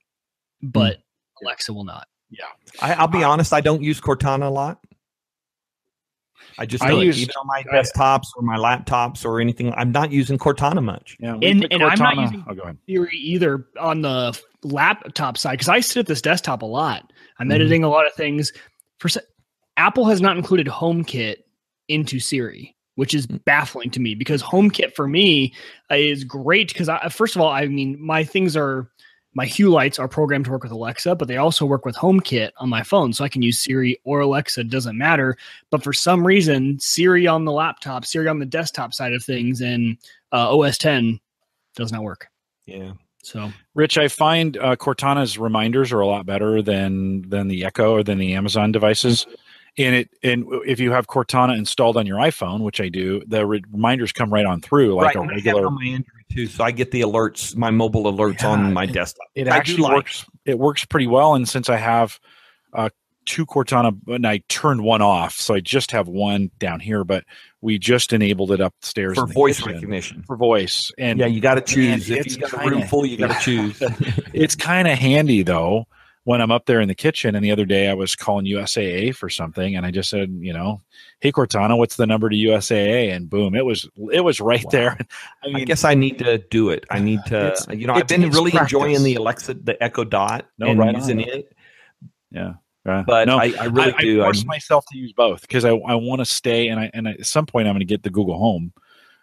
but Hmm. Alexa will not. I, i'll be honest i don't use cortana a lot i just I don't use- even on my desktops or my laptops or anything i'm not using cortana much Yeah, And- and I'm not using- Oh, go ahead. Siri either on the laptop side because I sit at this desktop a lot. I'm Mhm. editing a lot of things. For Apple has not included HomeKit into Siri, which is baffling to me because HomeKit for me is great because I, first of all, I mean my things are my Hue lights are programmed to work with Alexa, but they also work with HomeKit on my phone, so I can use Siri or Alexa. Doesn't matter. But for some reason, Siri on the laptop, Siri on the desktop side of things, and uh, OS 10 does not work. yeah So Rich, I find uh, Cortana's reminders are a lot better than than the Echo or than the Amazon devices. And it and if you have Cortana installed on your iPhone, which I do, the re- reminders come right on through like right, a and I have it regular. On my Android too, so I get the alerts, my mobile alerts Yeah, on my it- desktop. It I actually like- works. It works pretty well. And since I have uh, two Cortana, and I turned one off, so I just have one down here. But we just enabled it upstairs for voice kitchen recognition. For voice, and yeah, you got to choose. If it's you got a room full, you got to choose. it's kind of handy though when I'm up there in the kitchen. And the other day I was calling USAA for something, and I just said, you know, hey Cortana, what's the number to USAA? And boom, it was it was right Wow. there. I I guess I need to do it. I need to, you know, I've been really practice. enjoying the Alexa, the Echo Dot, No, and right on. using it. yeah. uh, But no, I, I really I, do. I force myself to use both because I, I want to stay and I and at some point I'm going to get the Google Home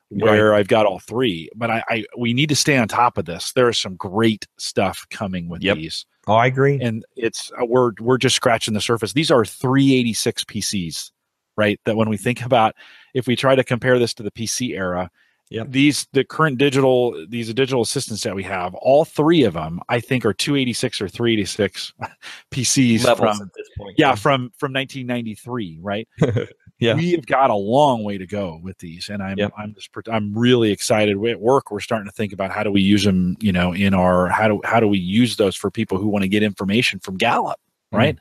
where I've got all three. But I, I we need to stay on top of this. There is some great stuff coming with Yep. these. oh, I agree. and it's uh, we're we're just scratching the surface. These are 386 PCs, right? That when we think about if we try to compare this to the PC era, Yep. these the current digital these digital assistants that we have, all three of them, I think, are 286 or 386 PCs Levels from at this point. yeah from from 1993, right? Yeah. we have got a long way to go with these, and I'm Yep. I'm just I'm really excited. At work, we're starting to think about how do we use them, you know, in our how do how do we use those for people who want to get information from Gallup, right?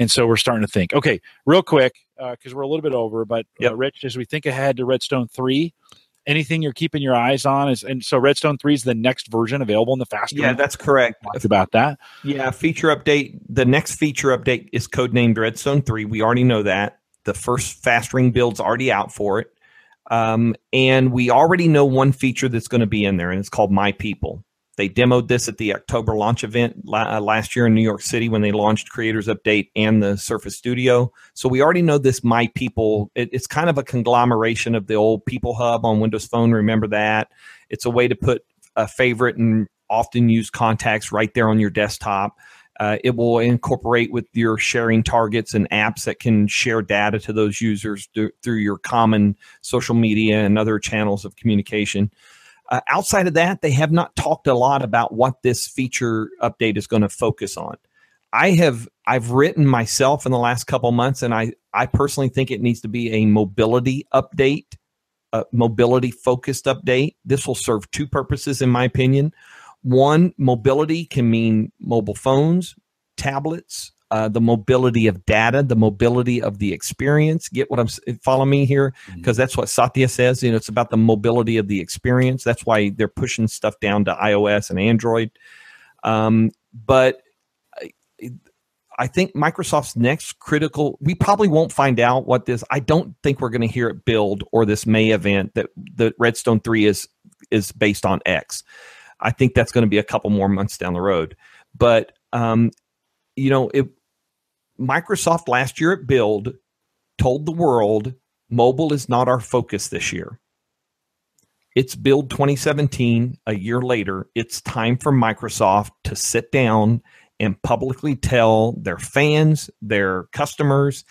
And so we're starting to think, okay, real quick, because we're a little bit over, but Yep. uh, Rich, as we think ahead to Redstone three, anything you're keeping your eyes on is and so redstone 3 is the next version available in the fast Yeah, that's correct. talked about that Yeah, feature update. The next feature update is codenamed Redstone 3. We already know that. The first fast ring build's already out for it. Um, and we already know one feature that's going to be in there, and it's called My People. They demoed this at the October launch event uh, last year in New York City when they launched Creators Update and the Surface Studio. So we already know this My People. It, it's kind of a conglomeration of the old People Hub on Windows Phone. Remember that? It's a way to put a favorite and often used contacts right there on your desktop. Uh, it will incorporate with your sharing targets and apps that can share data to those users th- through your common social media and other channels of communication. Uh, outside of that, they have not talked a lot about what this feature update is going to focus on. I have I've written myself in the last couple months, and I I personally think it needs to be a mobility update, a mobility focused update. This will serve two purposes, in my opinion. One, mobility can mean mobile phones, tablets, uh, the mobility of data, the mobility of the experience. Get what I'm follow me here because that's what Satya says. You know, it's about the mobility of the experience. That's why they're pushing stuff down to iOS and Android. Um, but I, I think Microsoft's next critical. We probably won't find out what this. I don't think we're going to hear it build or this May event that the Redstone Three is is based on X. I think that's going to be a couple more months down the road. But um, you know, Microsoft last year at Build told the world mobile is not our focus this year. It's Build 2017, a year later. It's time for Microsoft to sit down and publicly tell their fans, their customers,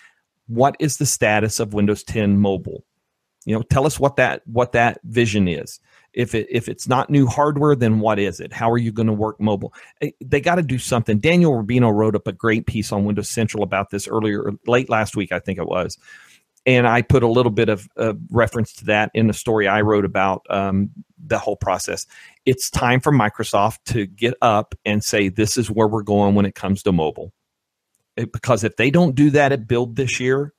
what is the status of Windows 10 mobile. You know, tell us what that what that vision is. If it if it's not new hardware, then what is it? How are you going to work mobile? Eh, They got to do something. Daniel Rubino wrote up a great piece on Windows Central about this earlier, late last week, I think it was and I put a little bit of uh, reference to that in the story I wrote about um, the whole process. It's time for Microsoft to get up and say, "This is where we're going when it comes to mobile." It- because if they don't do that at Build this year,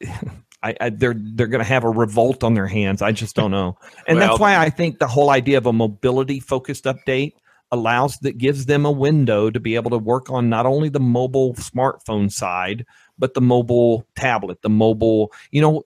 I, I, they're they're going to have a revolt on their hands. I just don't know, and Well- that's why I think the whole idea of a mobility focused update allows that gives them a window to be able to work on not only the mobile smartphone side but the mobile tablet, the mobile, you know,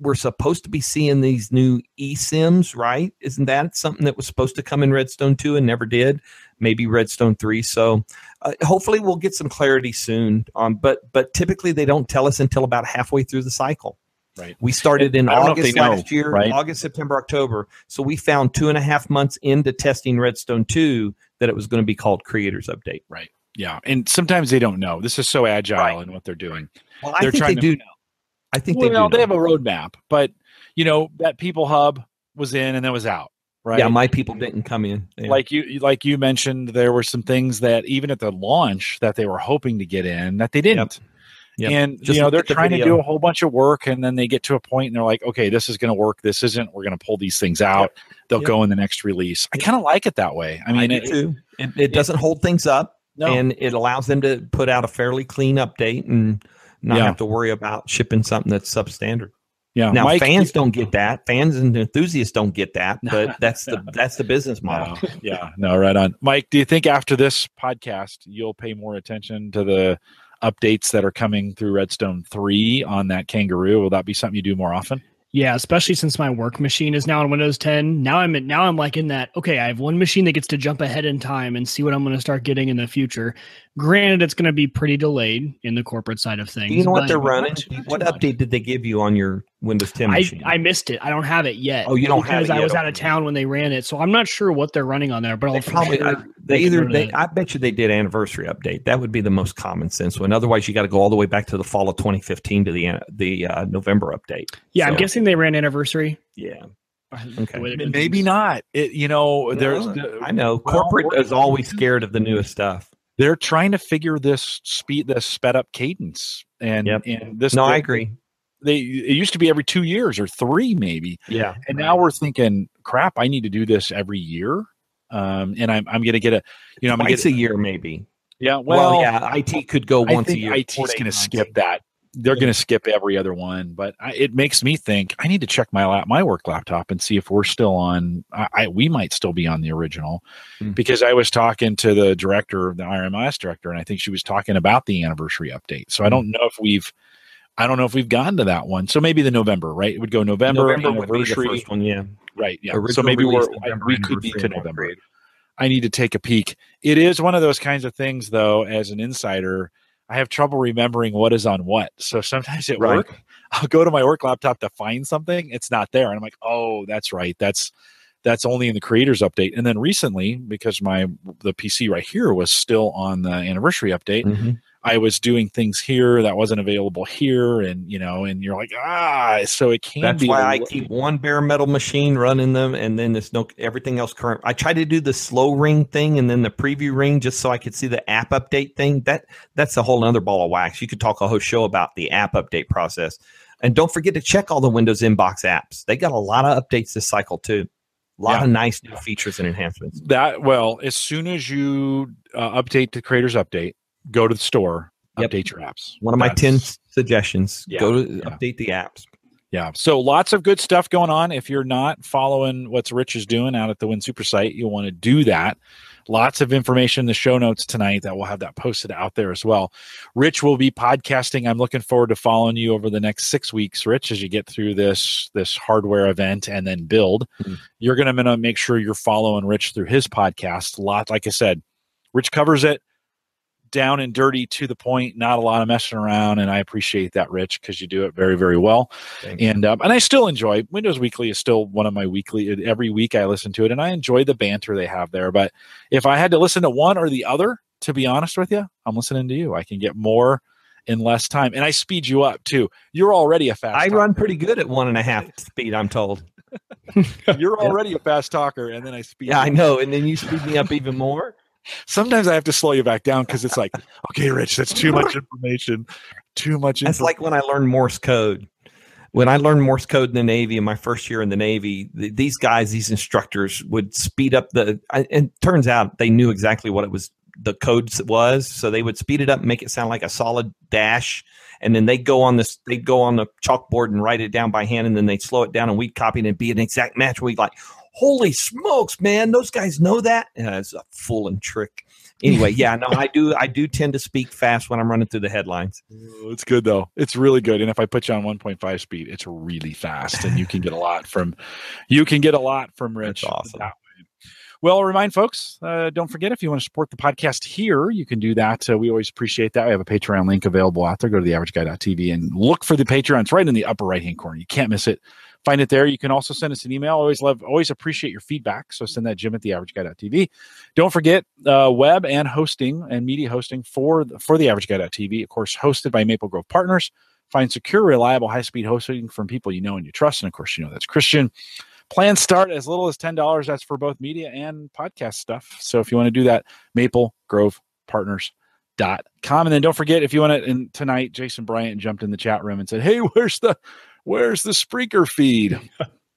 we're supposed to be seeing these new eSIMs, right? Isn't that something that was supposed to come in Redstone 2 and never did? Maybe Redstone 3. So uh, hopefully we'll get some clarity soon. Um, but but typically they don't tell us until about halfway through the cycle. Right. We started in I don't know if August know, last year, right? August, September, October. So we found two and a half months into testing Redstone 2 that it was going to be called Creators Update. Right. Yeah and sometimes they don't know this is so agile Right. in what they're doing Well, I They're think they to- do know. I think well, they do. they have a roadmap but you know that people hub was in and then was out right Yeah, my people didn't come in. Yeah. like you like you mentioned there were some things that even at the launch that they were hoping to get in that they didn't Yep. And Just you know they're at the trying to do a whole bunch of work and then they get to a point and they're like okay this is going to work this isn't we're going to pull these things out they'll Yep. go in the next release i kind of like it that way i mean do it, too. It, it doesn't hold things up, no, and it allows them to put out a fairly clean update and not Yeah. have to worry about shipping something that's substandard. yeah Now, Mike, fans don't get that. Fans and enthusiasts don't get that, but that's the that's the business model. No, yeah, no, right on. Mike, do you think after this podcast you'll pay more attention to the updates that are coming through Redstone 3 on that kangaroo? Will that be something you do more often? Yeah, especially since my work machine is now on Windows 10. Now I'm in, now I'm like in that. Okay, I have one machine that gets to jump ahead in time and see what I'm going to start getting in the future. Granted, it's going to be pretty delayed in the corporate side of things. Do you know what they're running? too- What update did they give you on your Windows 10 I, machine? I missed it. I don't have it yet. Oh, you don't have because it I was out of town when they ran it, so I'm not sure what they're running on there. But I'll they probably sure I, they either they. I bet you they did anniversary update. That would be the most common sense one. Otherwise, you got to go all the way back to the fall of 2015 to the the uh, November update. yeah, I'm guessing they ran anniversary. Yeah, The way they've been Maybe things. not. It, you know, there's Well, I know well, corporate we're- is always scared of the newest stuff. they're trying to figure this speed, this sped up cadence, and Yep. and this. No, I agree. They it used to be every two years or three maybe, Yeah, and now we're thinking, crap, I need to do this every year. Um, and I'm I'm gonna get a, you know, I'm gonna get a year maybe. yeah. Well, Well, yeah, IT could go once a year. IT's four to eight gonna skip that. they're going to skip every other one. But I, it makes me think I need to check my lap, my work laptop and see if we're still on. I, I we might still be on the original Mm. because I was talking to the director, the IRMS director, and I think she was talking about the anniversary update. So I don't know if we've. I don't know if we've gotten to that one. So maybe the November, right? It would go November, would be the anniversary, first one, yeah. right? Yeah. So maybe we're November we could be to November. I need to take a peek. It is one of those kinds of things, though, as an insider, I have trouble remembering what is on what. So sometimes at Right. work, I'll go to my work laptop to find something. It's not there. And I'm like, oh, that's right. That's that's only in the creators update. And then recently, because my the PC right here was still on the anniversary update, Mhm. I was doing things here that wasn't available here. And you know, and you're like, ah, so it can That's be why I keep one bare metal machine running them, and then there's no everything else current. I try to do the slow ring thing and then the preview ring just so I could see the app update thing. That that's a whole other ball of wax. You could talk a whole show about the app update process. And don't forget to check all the Windows inbox apps. They got a lot of updates this cycle too. A lot Yeah. of nice new features and enhancements. that well as soon as you uh, update the creators update go to the store Yep. update your apps One of my 10 suggestions. Yeah, Go to yeah. update the apps. Yeah. So lots of good stuff going on. If you're not following what's rich is doing out at the WinSuperSite you'll want to do that. Lots of information in the show notes tonight that we'll have that posted out there as well. Rich will be podcasting. I'm looking forward to following you over the next six weeks rich as you get through this this hardware event and then build. Mhm. you're going to make sure you're following rich through his podcast. A lot like i said rich covers it down and dirty to the point not a lot of messing around and i appreciate that rich because you do it very very well Thanks. and um, and I still enjoy Windows Weekly is still one of my weekly every week I listen to it and I enjoy the banter they have there. But if I had to listen to one or the other, to be honest with you, I'm listening to you. I can get more in less time, and I speed you up too. You're already a fast. I talker. run pretty good at one and a half speed, I'm told. You're Yeah. already a fast talker, and then I speed. Yeah, I know. And then you speed me up even more. Sometimes I have to slow you back down because it's like, okay, Rich, that's too much information. Too much. That's info- like when I learned Morse code. When I learned Morse code in the Navy in my first year in the Navy, th- these guys, these instructors would speed up the. I, and it turns out they knew exactly what it was, the code was. So they would speed it up, and make it sound like a solid dash, and then they'd go on this. They'd go on the chalkboard and write it down by hand, and then they'd slow it down, and we'd copy it and be an exact match. We'd like, holy smokes, man, those guys know that. Yeah, it's a fooling trick. Anyway, yeah, no, I do. I do tend to speak fast when I'm running through the headlines. It's good though. It's really good. And if I put you on 1.5 speed, it's really fast, and you can get a lot from you can get a lot from Rich. That's awesome. that way. Well, remind folks, uh, don't forget if you want to support the podcast here, you can do that. Uh, we always appreciate that. We have a Patreon link available out there. Go to theaverageguy.tv and look for the Patreon. It's right in the upper right hand corner. You can't miss it. Find it there. You can also send us an email. Always love, always appreciate your feedback. So send that Jim at theaverageguy.tv. Don't forget uh, web and hosting and media hosting for the, for theaverageguy.tv. Of course, hosted by Maple Grove Partners. Find secure, reliable, high speed hosting from people you know and you trust. And of course, you know that's Christian. Plans start as little as $10. That's for both media and podcast stuff. So if you want to do that, Maple Grove Partners.com. And then don't forget if you want to, and tonight, Jason Bryant jumped in the chat room and said, Hey, where's the where's the Spreaker feed?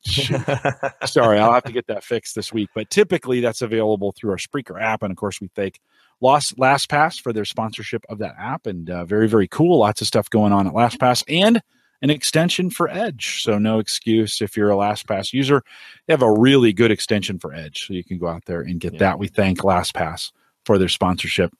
Sorry, I'll have to get that fixed this week. But typically, that's available through our Spreaker app, and of course, we thank Lost LastPass for their sponsorship of that app, and uh, very very cool. Lots of stuff going on at LastPass, and an extension for Edge. So no excuse if you're a LastPass user. They have a really good extension for Edge, so you can go out there and get Yeah. that. We thank LastPass for their sponsorship.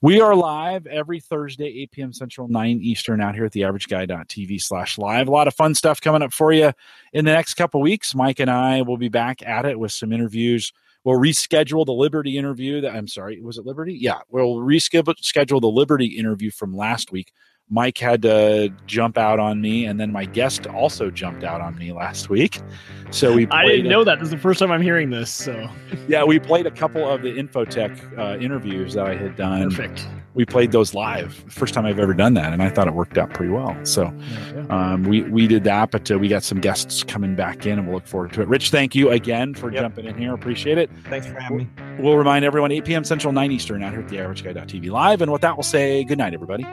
We are live every Thursday, 8 p.m. Central, 9 Eastern, out here at theaverageguy.tv slash live. A lot of fun stuff coming up for you in the next couple weeks. Mike and I will be back at it with some interviews. We'll reschedule the Liberty interview that I'm sorry, was it Liberty? Yeah, we'll reschedule the Liberty interview from last week. Mike had to jump out on me, and then my guest also jumped out on me last week. So we I didn't a- know that. This is the first time I'm hearing this. So yeah, we played a couple of the Infotech uh, interviews that I had done. perfect. We played those live. First time I've ever done that, and I thought it worked out pretty well. So um, we we did that, but uh, we got some guests coming back in, and we'll look forward to it. Rich, thank you again for Yep. jumping in here. Appreciate it. Thanks for having me. We'll remind everyone 8 p.m. Central, 9 Eastern, out here at the AverageGuy.tv live. And with that, we'll say good night, everybody.